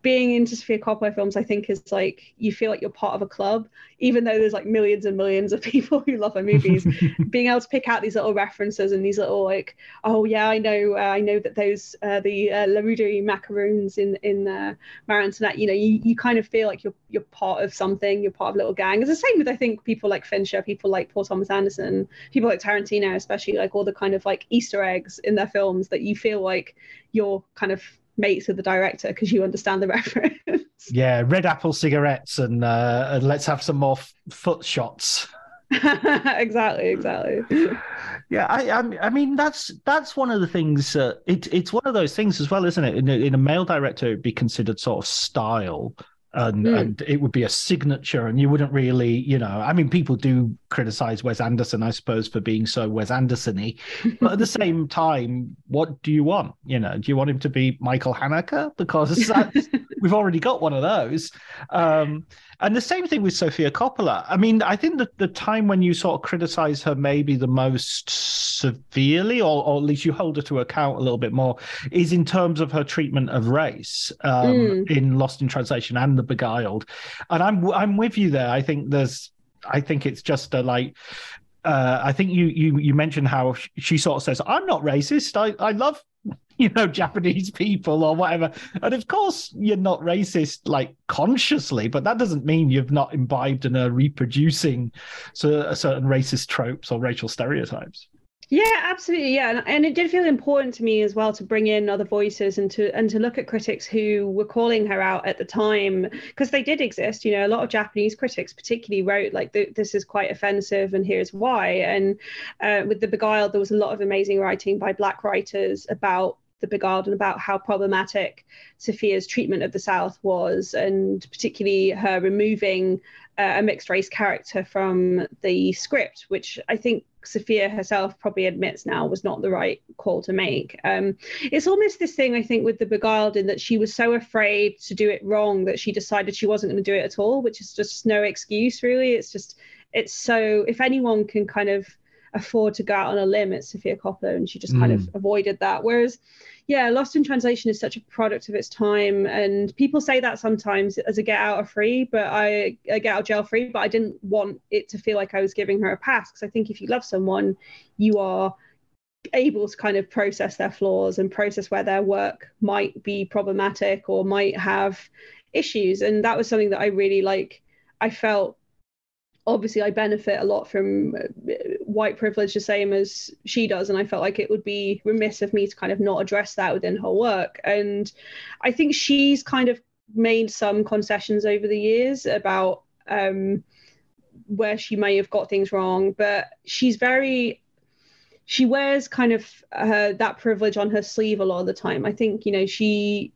being into Sofia Coppola films, I think, is like you feel like you're part of a club, even though there's like millions and millions of people who love her movies. being able to pick out these little references and these little like, oh yeah, I know, uh, I know that those uh, the uh, Ladurée Macaroons in in uh, Marie Antoinette. You know, you, you kind of feel like you're you're part of something. You're part of a little gang. It's the same with I think people like Fincher, people like Paul Thomas Anderson, people like Tarantino, especially like all the kind of like Easter eggs in their films that you feel like you're kind of mates with the director because you understand the reference. Yeah, red apple cigarettes and uh, and let's have some more f- foot shots. exactly, exactly. Yeah, I, I, I mean that's that's one of the things. Uh, it, it's one of those things as well, isn't it? In a, in a male director, it'd be considered sort of style and, mm. and it would be a signature and you wouldn't really you know i mean people do criticize wes anderson i suppose for being so wes anderson-y but at the same time what do you want you know do you want him to be michael haneke because we've already got one of those um, and the same thing with Sofia Coppola. I mean, I think that the time when you sort of criticize her maybe the most severely, or, or at least you hold her to account a little bit more, is in terms of her treatment of race um, mm. in Lost in Translation and The Beguiled. And I'm I'm with you there. I think there's I think it's just a like uh, I think you you you mentioned how she sort of says, "I'm not racist. I I love you know Japanese people or whatever." And of course, you're not racist like consciously, but that doesn't mean you've not imbibed and are reproducing so, certain racist tropes or racial stereotypes. Yeah, absolutely. Yeah, and, it did feel important to me as well to bring in other voices and to and to look at critics who were calling her out at the time because they did exist. You know, a lot of Japanese critics, particularly, wrote like this is quite offensive, and here's why. And uh, with the Beguiled, there was a lot of amazing writing by Black writers about the Beguiled and about how problematic Sofia's treatment of the South was, and particularly her removing uh, a mixed race character from the script, which I think Sofia herself probably admits now was not the right call to make. Um, it's almost this thing I think with the Beguiled in that she was so afraid to do it wrong that she decided she wasn't going to do it at all, which is just no excuse really. It's just it's so if anyone can kind of afford to go out on a limb, it's Sofia Coppola, and she just mm. kind of mm. avoided that. Whereas yeah, Lost in Translation is such a product of its time, and people say that sometimes as a get out of free, but I get out of jail free. But I didn't want it to feel like I was giving her a pass because I think if you love someone, you are able to kind of process their flaws and process where their work might be problematic or might have issues, and that was something that I really like. I felt obviously I benefit a lot from uh, white privilege the same as she does and I felt like it would be remiss of me to kind of not address that within her work. And I think she's kind of made some concessions over the years about um, where she may have got things wrong but she's very she wears kind of uh, that privilege on her sleeve a lot of the time. I think you know she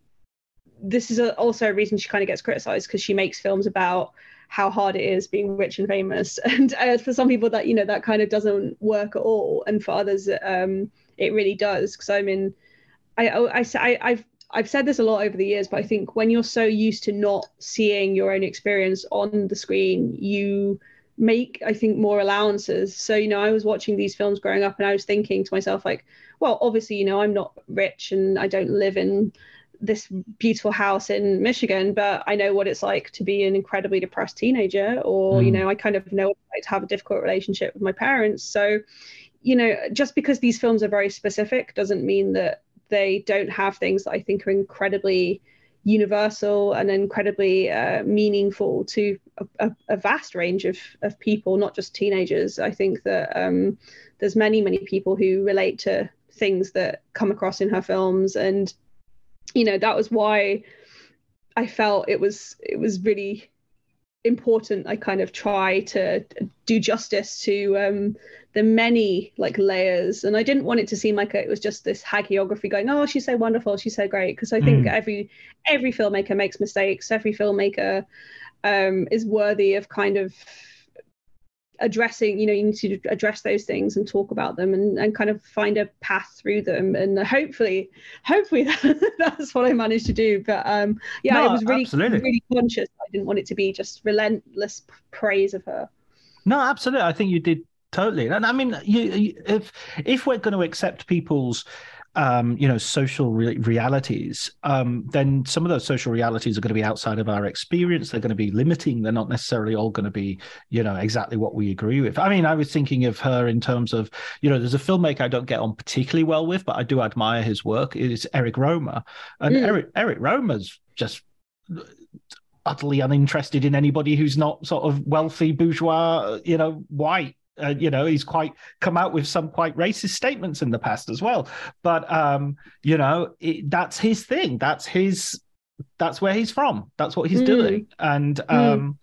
this is a, also a reason she kind of gets criticized because she makes films about how hard it is being rich and famous. And uh, for some people, that you know that kind of doesn't work at all, and for others, um, it really does. Because I mean, I, I, I, I've I've said this a lot over the years, but I think when you're so used to not seeing your own experience on the screen, you make I think more allowances. So you know, I was watching these films growing up, and I was thinking to myself like, well, obviously, you know, I'm not rich and I don't live in this beautiful house in Michigan, but I know what it's like to be an incredibly depressed teenager, or, mm. you know, I kind of know what it's like to have a difficult relationship with my parents. So, you know, just because these films are very specific doesn't mean that they don't have things that I think are incredibly universal and incredibly uh, meaningful to a, a, a, vast range of, of people, not just teenagers. I think that um, there's many, many people who relate to things that come across in her films and you know that was why I felt it was it was really important I kind of try to do justice to um, the many like layers. And I didn't want it to seem like it was just this hagiography going oh she's so wonderful she's so great. Because I think mm. every every filmmaker makes mistakes. Every filmmaker um, is worthy of kind of addressing you know you need to address those things and talk about them and, and kind of find a path through them. And hopefully hopefully that, that's what i managed to do. But um yeah no, i was really absolutely. really conscious. I didn't want it to be just relentless praise of her. No absolutely. I think you did totally. And i mean you, if if we're going to accept people's um, you know, social re- realities, um, then some of those social realities are going to be outside of our experience. They're going to be limiting. They're not necessarily all going to be, you know, exactly what we agree with. I mean, I was thinking of her in terms of, you know, there's a filmmaker I don't get on particularly well with, but I do admire his work. Is Eric Rohmer, and mm. Eric Eric Rohmer's just utterly uninterested in anybody who's not sort of wealthy bourgeois, you know, white uh, you know, he's quite come out with some quite racist statements in the past as well. But um, you know, it, that's his thing. That's his. That's where he's from. That's what he's mm. doing. And mm. um, mm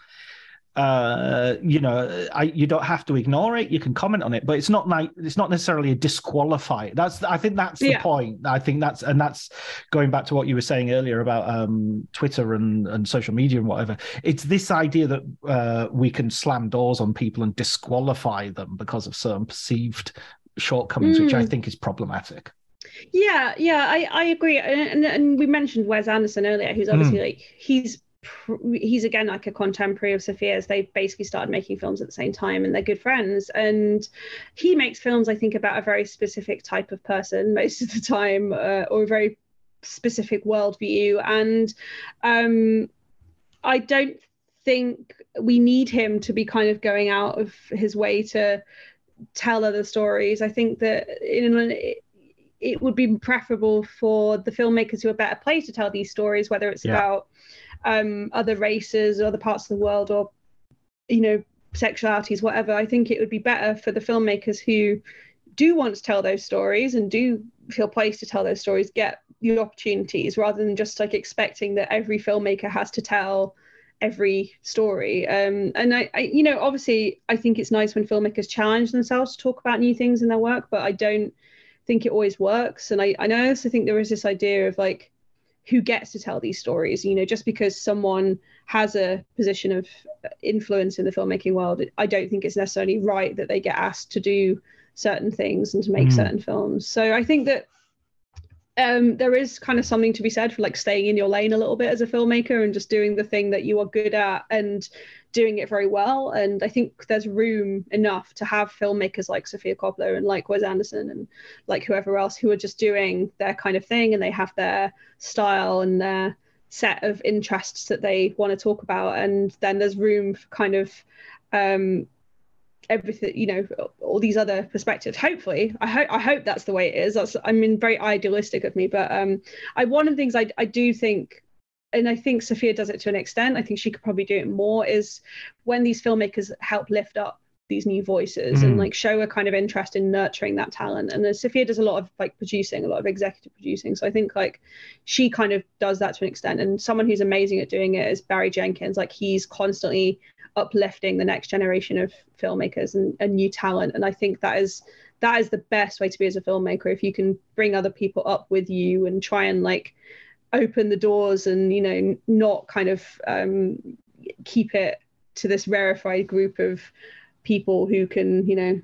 uh, you know, I, you don't have to ignore it. You can comment on it, but it's not like it's not necessarily a disqualify. That's I think that's the point. I think that's and that's going back to what you were saying earlier about um, Twitter and and social media and whatever. It's this idea that uh, we can slam doors on people and disqualify them because of certain perceived shortcomings, mm. which I mm. think is problematic. Yeah, yeah, I, I agree. And, and, and we mentioned Wes Anderson earlier, who's obviously mm. like he's he's again like a contemporary of Sofia's. They basically started making films at the same time, and they're good friends. And he makes films, I think, about a very specific type of person most of the time, uh, or a very specific worldview. And um, I don't think we need him to be kind of going out of his way to tell other stories. I think that in it would be preferable for the filmmakers who are better placed to tell these stories, whether it's yeah. about um, other races or other parts of the world or you know sexualities whatever i think it would be better for the filmmakers who do want to tell those stories and do feel placed to tell those stories get the opportunities rather than just like expecting that every filmmaker has to tell every story. Um, and I, I, you know obviously i think it's nice when filmmakers challenge themselves to talk about new things in their work but i don't think it always works. And i, I also think there is this idea of like who gets to tell these stories you know just because someone has a position of influence in the filmmaking world i don't think it's necessarily right that they get asked to do certain things and to make mm. certain films so i think that um, there is kind of something to be said for like staying in your lane a little bit as a filmmaker and just doing the thing that you are good at and doing it very well. And I think there's room enough to have filmmakers like Sofia Coppola and like Wes Anderson and like whoever else who are just doing their kind of thing and they have their style and their set of interests that they want to talk about. And then there's room for kind of um, everything you know all these other perspectives hopefully i hope i hope that's the way it is that's i mean very idealistic of me but um i one of the things i, I do think and i think sofia does it to an extent. I think she could probably do it more is when these filmmakers help lift up these new voices mm. and like show a kind of interest in nurturing that talent. And then sofia does a lot of like producing a lot of executive producing. So i think like she kind of does that to an extent. And someone who's amazing at doing it is barry jenkins. Like he's constantly uplifting the next generation of filmmakers and, and new talent. And i think that is that is the best way to be as a filmmaker if you can bring other people up with you and try and like open the doors and you know not kind of um, keep it to this rarefied group of people who can you know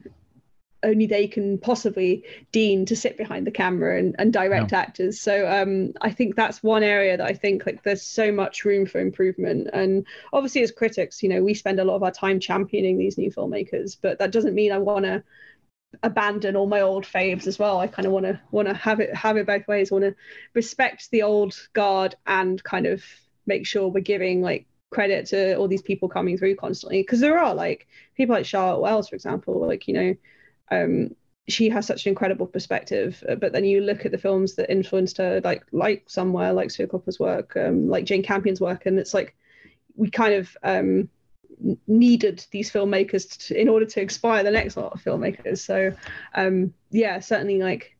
only they can possibly dean to sit behind the camera and, and direct yeah. actors so um, i think that's one area that i think like there's so much room for improvement and obviously as critics you know we spend a lot of our time championing these new filmmakers but that doesn't mean i want to abandon all my old faves as well. I kind of want to want to have it have it both ways. Want to respect the old guard and kind of make sure we're giving like credit to all these people coming through constantly. Because there are like people like charlotte wells for example like you know um, she has such an incredible perspective. Uh, but then you look at the films that influenced her, like like Somewhere, like Sofia Coppola's work, um, like Jane Campion's work, and it's like we kind of um, needed these filmmakers to, in order to inspire the next lot of filmmakers. So um, yeah, certainly like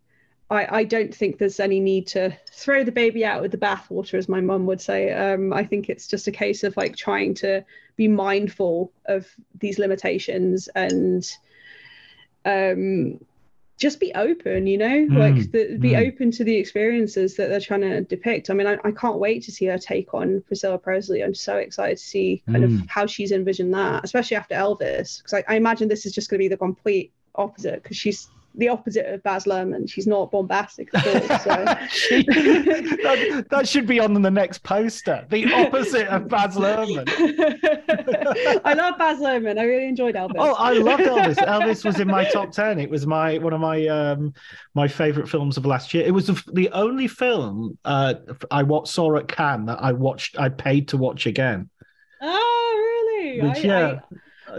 I, I don't think there's any need to throw the baby out with the bathwater, as my mum would say. Um, I think it's just a case of like trying to be mindful of these limitations and um, just be open, you know, mm, like the, be mm. open to the experiences that they're trying to depict. I mean, I, I, can't wait to see her take on Priscilla Presley. I'm so excited to see kind mm. of how she's envisioned that, especially after Elvis, because I, I imagine this is just going to be the complete opposite because she's the opposite of Baz Luhrmann. She's not bombastic at all. So. that, that, should be on the next poster. The opposite of Baz Luhrmann. I love Baz Luhrmann. I really enjoyed Elvis. Oh, I loved Elvis. Elvis was in my top ten. It was my one of my um, my favorite films of last year. It was the, the only film uh, I watched, saw at Cannes that I watched. I paid to watch again. Oh, really? Which, I, yeah.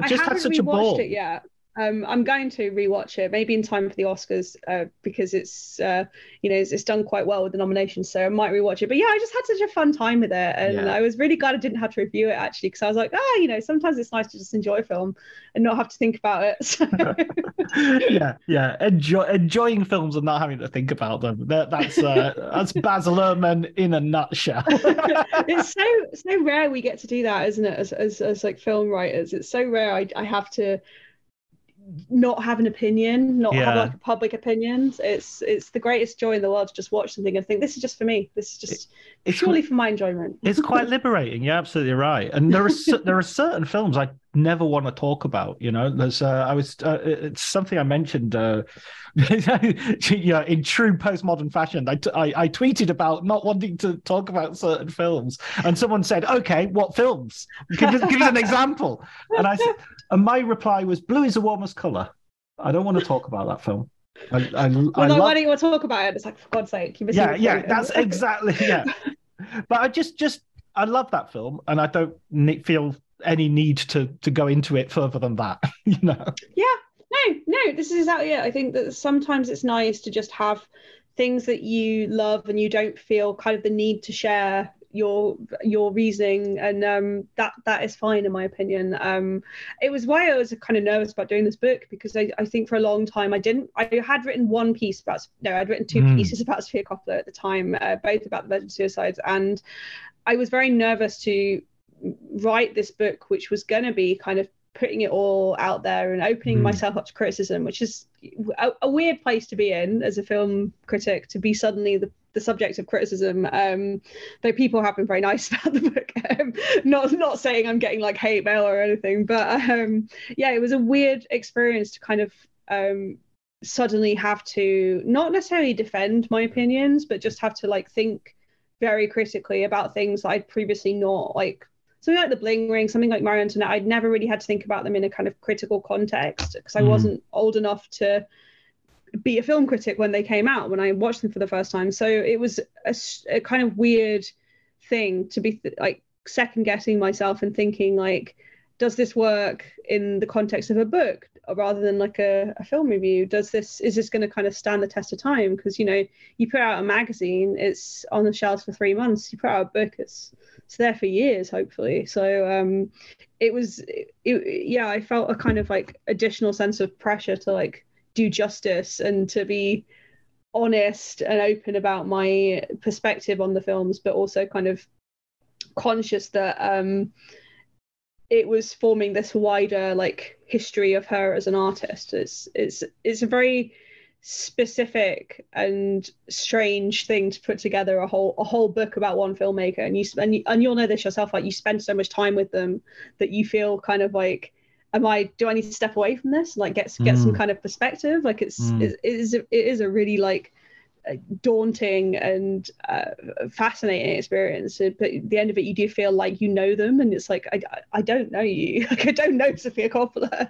I, just I had such a ball. It yet. Um, I'm going to rewatch it, maybe in time for the Oscars, uh, because it's uh, you know it's, it's, done quite well with the nominations. So I might rewatch it. But yeah, I just had such a fun time with it, and yeah. I was really glad I didn't have to review it actually, because I was like, ah, oh, you know, sometimes it's nice to just enjoy a film and not have to think about it. So. yeah, yeah, enjoy enjoying films and not having to think about them. That, that's uh, that's Baz Luhrmann in a nutshell. it's so so rare we get to do that, isn't it? As as, as like film writers, it's so rare. I I have to not have an opinion, not yeah. have like a public opinion. It's it's the greatest joy in the world to just watch something and think this is just for me. This is just it's purely for my enjoyment. it's quite liberating. You're absolutely right. And there are there are certain films I never want to talk about. You know, there's uh, I was uh, it's something I mentioned. Uh, yeah, in true postmodern fashion, I, t- I, I tweeted about not wanting to talk about certain films, and someone said, "Okay, what films? Give give us an example." And I said, and my reply was, "Blue is the warmest color." I don't want to talk about that film. I, I, well, I no, love... why don't you want to talk about it? It's like for God's sake, you yeah, yeah, that's exactly yeah. but I just, just, I love that film, and I don't feel any need to to go into it further than that. you know? Yeah, no, no, this is exactly it. I think that sometimes it's nice to just have things that you love and you don't feel kind of the need to share your your reasoning and um, that that is fine in my opinion um, it was why i was kind of nervous about doing this book because I, I think for a long time i didn't i had written one piece about no i'd written two mm. pieces about sofia coppola at the time uh, both about the virgin suicides and i was very nervous to write this book which was going to be kind of putting it all out there and opening mm. myself up to criticism which is a, a, weird place to be in as a film critic to be suddenly the the subject of criticism. Um, though people have been very nice about the book. Um, not not saying I'm getting like hate mail or anything, but um, yeah, it was a weird experience to kind of um, suddenly have to not necessarily defend my opinions, but just have to like think very critically about things I'd previously not like something like the bling ring, something like Marie Antoinette. I'd never really had to think about them in a kind of critical context because I mm. wasn't old enough to be a film critic when they came out when I watched them for the first time. So it was a, a kind of weird thing to be th- like second guessing myself and thinking like, does this work in the context of a book rather than like a, a film review? Does this is this going to kind of stand the test of time? Because you know you put out a magazine, it's on the shelves for three months. You put out a book, it's it's there for years, hopefully. So um, it was, it, it, yeah, I felt a kind of like additional sense of pressure to like do justice and to be honest and open about my perspective on the films, but also kind of conscious that um, it was forming this wider like history of her as an artist. It's it's it's a very specific and strange thing to put together a whole a whole book about one filmmaker and you and, you, and you'll know this yourself like you spend so much time with them that you feel kind of like am I do I need to step away from this like get get mm. some kind of perspective like it's mm. it, it is it is a really like daunting and uh, fascinating experience. But at the end of it you do feel like you know them and it's like I, I don't know you. Like I don't know Sofia Coppola.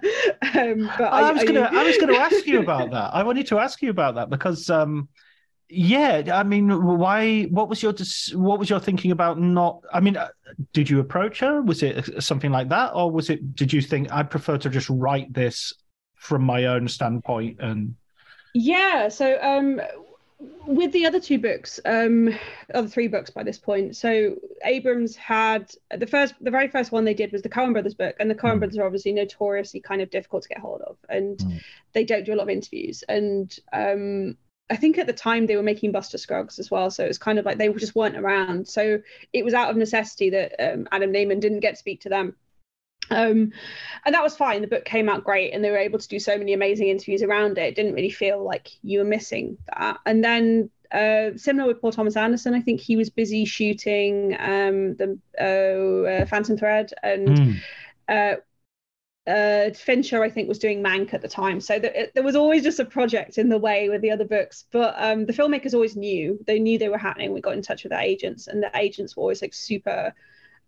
Um, but I, I was gonna I, I was gonna ask you about that. I wanted to ask you about that because um yeah i mean why what was your what was your thinking about not i mean uh, did you approach her? Was it something like that? Or was it did you think i prefer to just write this from my own standpoint and yeah so um with the other two books um other three books by this point so abrams had the first the very first one they did was the coen brothers book and the coen mm. brothers are obviously notoriously kind of difficult to get hold of and mm. they don't do a lot of interviews and um I think at the time they were making Buster Scruggs as well, so it was kind of like they just weren't around. So it was out of necessity that um, Adam Nayman didn't get to speak to them. Um, and that was fine. The book came out great, and they were able to do so many amazing interviews around it. It didn't really feel like you were missing that. And then uh, similar with Paul Thomas Anderson, I think he was busy shooting um, the uh, uh, Phantom Thread, and mm uh, Fincher, I think, was doing Mank at the time. So it, there was always just a project in the way with the other books. But um, the filmmakers always knew. They knew they were happening. We got in touch with their agents, and the agents were always like super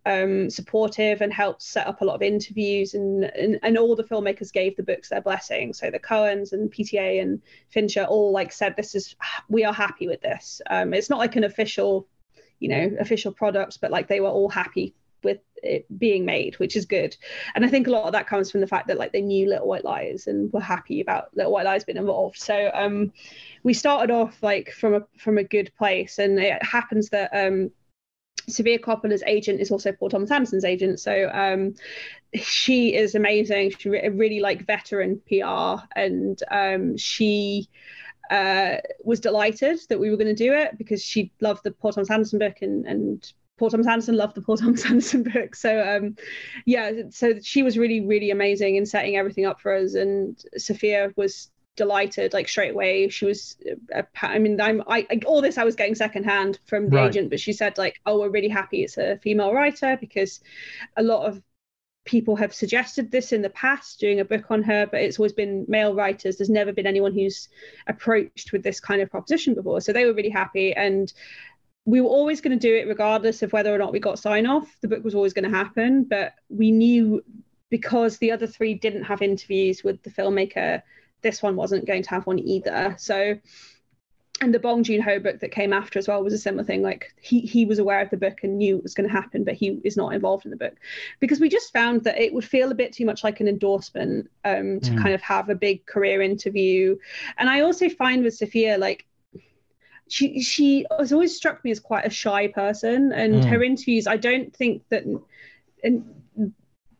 um, supportive and helped set up a lot of interviews. And, and, and all the filmmakers gave the books their blessing. So the Coens and PTA and Fincher all like said, "This is we are happy with this." Um, it's not like an official, you know, official product, but like they were all happy with it being made, which is good. And I think a lot of that comes from the fact that like they knew Little White Lies and were happy about Little White Lies being involved. So um, we started off like from a from a good place, and it happens that um, Sofia Coppola's agent is also Paul Thomas Anderson's agent. So um, she is amazing. She re- really like veteran PR, and um, she uh, was delighted that we were going to do it because she loved the Paul Thomas Anderson book and and Paul Thomas Anderson loved the Paul Thomas Anderson book. So um, yeah, so she was really, really amazing in setting everything up for us. And Sofia was delighted like straight away. She was, uh, I mean, I'm, I, all this I was getting secondhand from the right. agent, but she said like, oh, we're really happy it's a female writer because a lot of people have suggested this in the past doing a book on her but it's always been male writers there's never been anyone who's approached with this kind of proposition before so they were really happy and we were always going to do it regardless of whether or not we got sign off. The book was always going to happen, but we knew because the other three didn't have interviews with the filmmaker, this one wasn't going to have one either. So, and the Bong Joon Ho book that came after as well was a similar thing. Like he he was aware of the book and knew it was going to happen, but he is not involved in the book because we just found that it would feel a bit too much like an endorsement um, to mm. kind of have a big career interview. And I also find with Sofia like she she has always struck me as quite a shy person, and mm. her interviews, I don't think that. And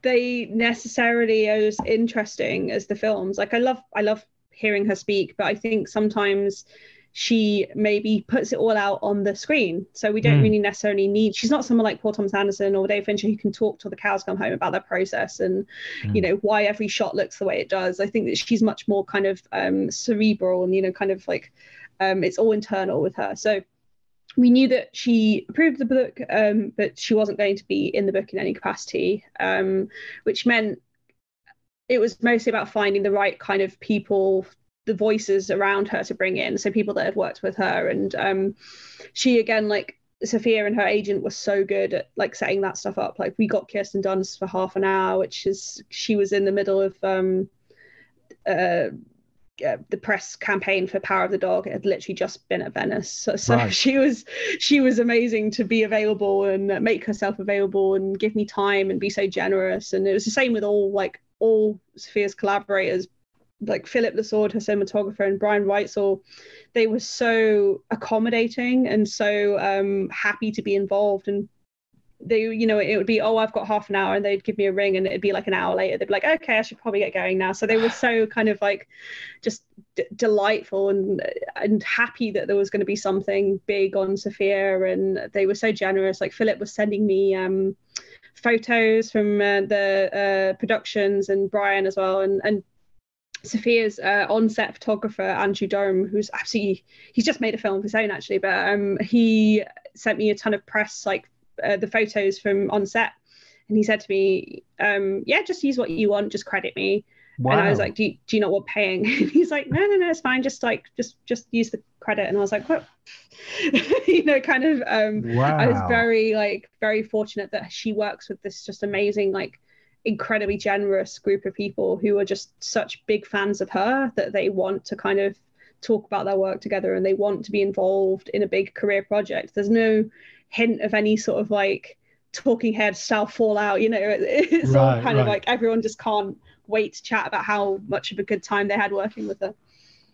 they necessarily are as interesting as the films. Like I love I love hearing her speak, but I think sometimes she maybe puts it all out on the screen. So we don't mm. really necessarily need, she's not someone like Paul Thomas Anderson or Dave Fincher who can talk till the cows come home about their process and, mm. you know, why every shot looks the way it does. I think that she's much more kind of um, cerebral and, you know, kind of like um, it's all internal with her. So we knew that she approved the book, um, but she wasn't going to be in the book in any capacity, um, which meant it was mostly about finding the right kind of people the voices around her to bring in. So people that had worked with her. And um, she again like sofia and her agent was so good at like setting that stuff up. Like we got kirsten dunst for half an hour which is she was in the middle of um, uh, uh, the press campaign for Power of the Dog had literally just been at Venice, so, so right. she was she was amazing to be available and make herself available and give me time and be so generous. And it was the same with all like all Sofia's collaborators, like Philippe Le Sourd, her cinematographer, and Brian Reitzell, they were so accommodating and so um, happy to be involved. And they, you know, it would be, oh, I've got half an hour, and they'd give me a ring, and it'd be like an hour later. They'd be like, okay, I should probably get going now. So they were so kind of like just d- delightful and and happy that there was going to be something big on Sofia, and they were so generous. Like Philip was sending me. Um, photos from uh, the uh, productions and Brian as well, and and Sofia's uh, on-set photographer Andrew Durham, who's absolutely he's just made a film of his own actually, but um, he sent me a ton of press like uh, the photos from on set, and he said to me, um, "Yeah, just use what you want, just credit me." Wow. And I was like, do you, do you know what paying? And he's like, no, no, no, it's fine. Just like, just, just use the credit. And I was like, what? you know, kind of, um, wow. I was very like, very fortunate that she works with this just amazing, like incredibly generous group of people who are just such big fans of her that they want to kind of talk about their work together and they want to be involved in a big career project. There's no hint of any sort of like talking head style fallout, you know, it's right, all kind right. of like everyone just can't wait to chat about how much of a good time they had working with her.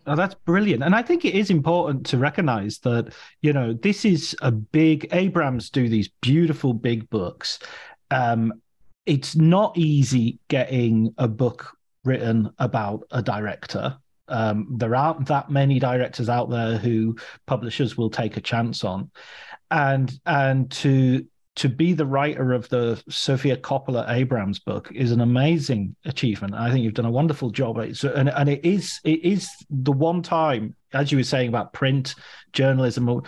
Oh, that's brilliant. And I think it is important to recognize that, you know, this is a big, Abrams do these beautiful big books. Um, it's not easy getting a book written about a director. Um, there aren't that many directors out there who publishers will take a chance on, and and to to be the writer of the Sofia Coppola Abrams book is an amazing achievement. I think you've done a wonderful job. And and it is it is the one time, as you were saying about print journalism,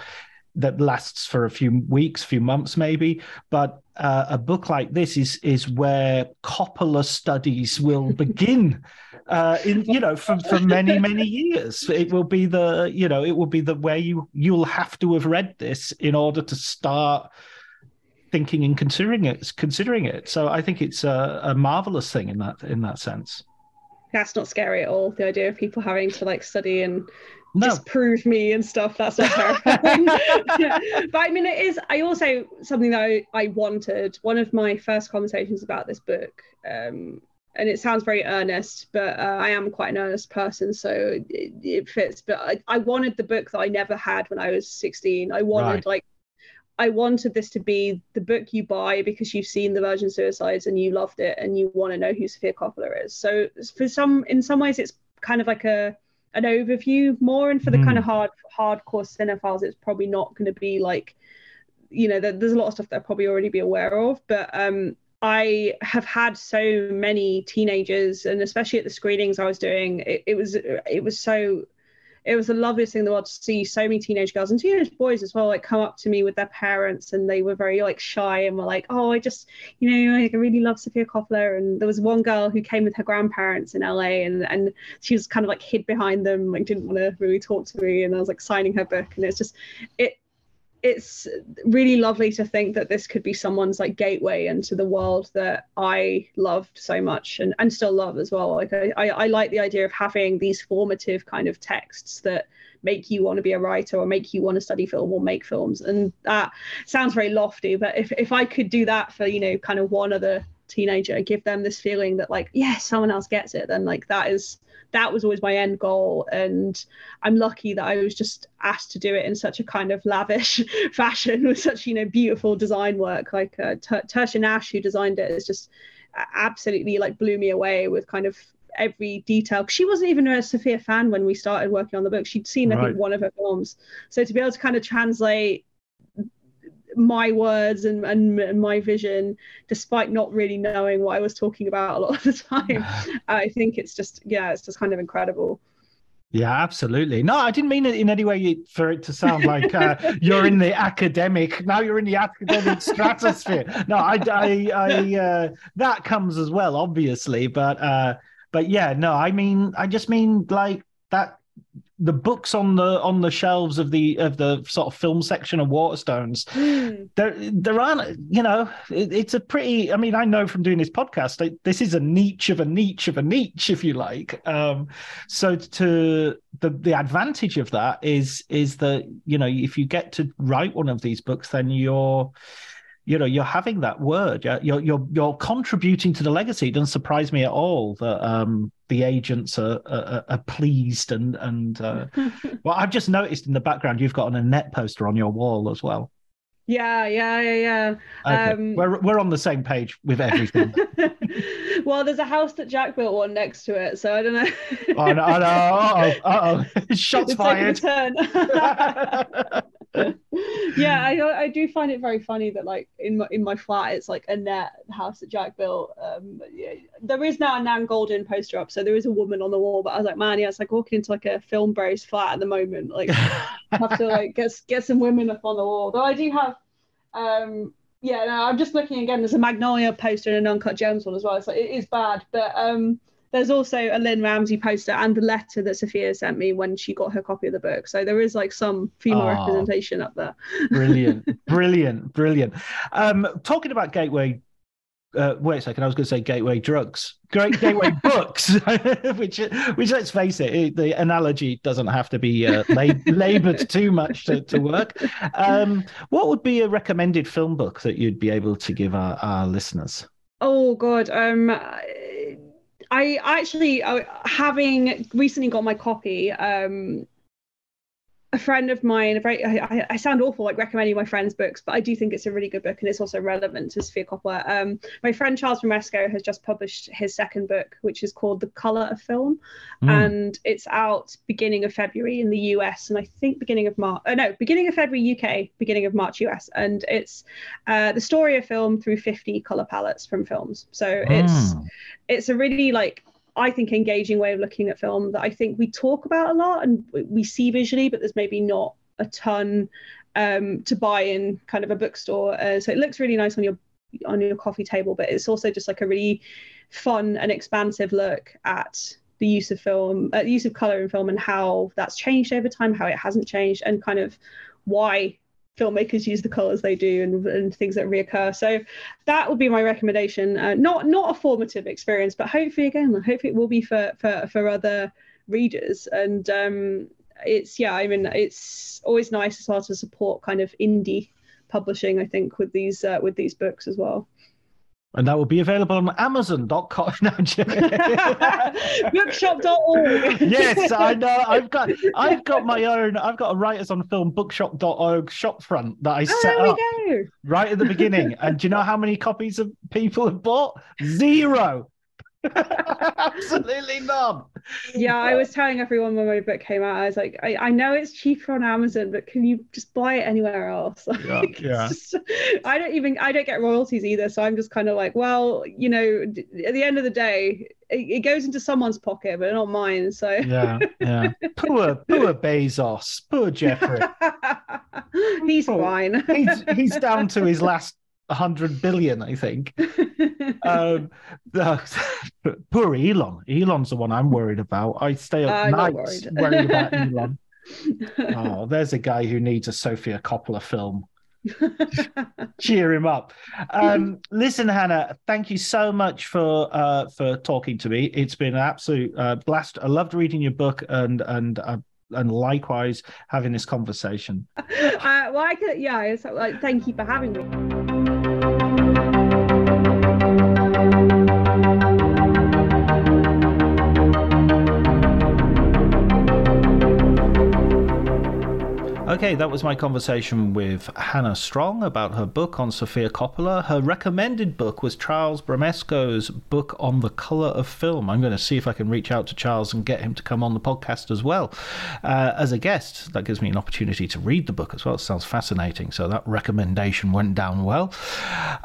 that lasts for a few weeks, few months maybe. But uh, a book like this is is where Coppola studies will begin. Uh, in you know for, for many many years it will be the you know it will be the where you you'll have to have read this in order to start thinking and considering it considering it so i think it's a, a marvelous thing in that in that sense that's not scary at all the idea of people having to like study and no. disprove me and stuff. That's not terrifying. But I mean, it is. I also something that I, I wanted. One of my first conversations about this book, um, and it sounds very earnest, but uh, I am quite an earnest person, so it, it fits. But I, I, wanted the book that I never had when I was 16. I wanted right. like. I wanted this to be the book you buy because you've seen the Virgin Suicides and you loved it and you want to know who Sofia Coppola is. So for some, in some ways, it's kind of like a an overview more and for the mm. kind of hard hardcore cinephiles it's probably not going to be like you know there's a lot of stuff that I'll probably already be aware of but um I have had so many teenagers and especially at the screenings I was doing it, it was it was so it was the loveliest thing in the world to see so many teenage girls and teenage boys as well like come up to me with their parents and they were very like shy and were like oh i just you know like, i really love sofia coppola. And there was one girl who came with her grandparents in la and and she was kind of like hid behind them like didn't want to really talk to me and i was like signing her book. And it's just it it's really lovely to think that this could be someone's like gateway into the world that I loved so much and, and still love as well. Like I, I, I like the idea of having these formative kind of texts that make you want to be a writer or make you want to study film or make films. And that sounds very lofty, but if, if I could do that for, you know, kind of one of the teenager, give them this feeling that like, yeah, someone else gets it, then like that is that was always my end goal. And I'm lucky that I was just asked to do it in such a kind of lavish fashion with such, you know, beautiful design work. Like uh, Tertia Nash, who designed it, is just absolutely like blew me away with kind of every detail. She wasn't even a Sofia fan when we started working on the book. She'd seen, I think, one of her films. So to be able to kind of translate my words and, and, and, my vision, despite not really knowing what I was talking about a lot of the time, I think it's just, yeah, it's just kind of incredible. Yeah, absolutely. No, I didn't mean it in any way for it to sound like uh, you're in the academic. Now you're in the academic stratosphere. No, I, I, I uh, that comes as well, obviously. But, uh, but yeah, no, I mean, I just mean like that the books on the on the shelves of the of the sort of film section of Waterstones, mm. there there aren't you know it, it's a pretty. I mean, I know from doing this podcast, it, this is a niche of a niche of a niche, if you like. Um, so to the the advantage of that is is that you know if you get to write one of these books, then you're you know you're having that word you're you're you're contributing to the legacy it doesn't surprise me at all that um, the agents are, are, are pleased and and uh, well i've just noticed in the background you've got an Annette poster on your wall as well yeah, yeah, yeah, yeah. Okay. Um, we're we're on the same page with everything. well, there's a house that Jack built one next to it, so I don't know. oh no! Oh, no. Uh oh! Shots it's fired. yeah, I I do find it very funny that like in my in my flat it's like Annette house that Jack built. Um, yeah, there is now a Nan Goldin poster up, so there is a woman on the wall. But I was like, man, yeah, it's like walking into like a film bros flat at the moment. Like, have to like get get some women up on the wall. Though I do have, um, yeah, no, I'm just looking again. There's a Magnolia poster and an Uncut Gems one as well. It's like it is bad, but um there's also a Lynne Ramsay poster and the letter that Sofia sent me when she got her copy of the book. So there is like some female oh, representation up there. brilliant, brilliant, brilliant. Um, talking about Gateway. Uh, wait a second, I was going to say gateway drugs, great gateway books, which, which let's face it, it, the analogy doesn't have to be uh, lab- labored too much to, to work. Um, what would be a recommended film book that you'd be able to give our, our listeners? Oh God, um, I actually, uh, having recently got my copy, um, a friend of mine, a very, I, I, sound awful like recommending my friend's books, but I do think it's a really good book and it's also relevant to Sofia Coppola. Um, my friend Charles Bramesco has just published his second book, which is called The Color of Film, mm. and it's out beginning of February in the US and I think beginning of March. Oh no, beginning of February UK, beginning of March US, and it's uh, the story of film through 50 color palettes from films. So mm. it's it's a really like I think, engaging way of looking at film that I think we talk about a lot and we see visually, but there's maybe not a ton um, to buy in kind of a bookstore. Uh, so it looks really nice on your on your coffee table, but it's also just like a really fun and expansive look at the use of film, uh, the use of color in film, and how that's changed over time, how it hasn't changed, and kind of why filmmakers use the colors they do and, and things that reoccur. So that would be my recommendation. Uh, not not a formative experience, but hopefully again, hopefully it will be for for, for other readers. And um, it's yeah, I mean it's always nice as well to support kind of indie publishing. I think with these uh, with these books as well and that will be available on Amazon.com. No, Bookshop.org. yes, I know. I've got I've got my own. I've got a writers on film bookshop.org shop front that I oh, set up right at the beginning. and do you know how many copies of people have bought? Zero. Absolutely not. Yeah, I was telling everyone when my book came out, I was like, I, I know it's cheaper on Amazon, but can you just buy it anywhere else? Yeah, yeah. Just, I don't even I don't get royalties either, so I'm just kind of like, well, you know, at the end of the day, it, it goes into someone's pocket, but not mine. So yeah, yeah. Poor, poor Bezos, poor Jeffrey. he's poor, fine. he's he's down to his last 100 billion, I think. um, poor Elon. Elon's the one I'm worried about. I stay up uh, nights worried. worried about Elon. oh, there's a guy who needs a Sofia Coppola film. Cheer him up. Um, listen, Hannah, thank you so much for uh, for talking to me. It's been an absolute uh, blast. I loved reading your book, and and uh, and likewise having this conversation. Uh, well, I could, yeah. So, like, thank you for having me. Okay, that was my conversation with Hannah Strong about her book on Sofia Coppola. Her recommended book was Charles Bramesco's book on the colour of film. I'm going to see if I can reach out to Charles and get him to come on the podcast as well uh, as a guest. That gives me an opportunity to read the book as well. It sounds fascinating. So that recommendation went down well.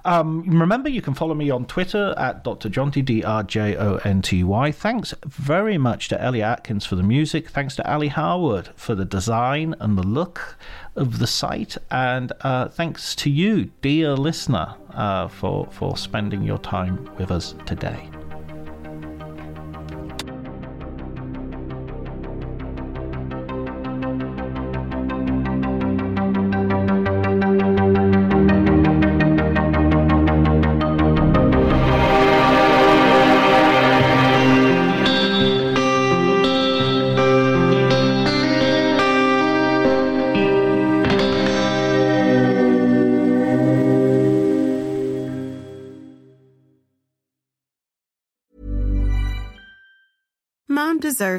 Um, remember, you can follow me on Twitter at Dr. Jonty, D R J O N T Y. Thanks very much to Ellie Atkins for the music. Thanks to Ali Harwood for the design and the look of the site. And uh, thanks to you, dear listener, uh, for, for spending your time with us today.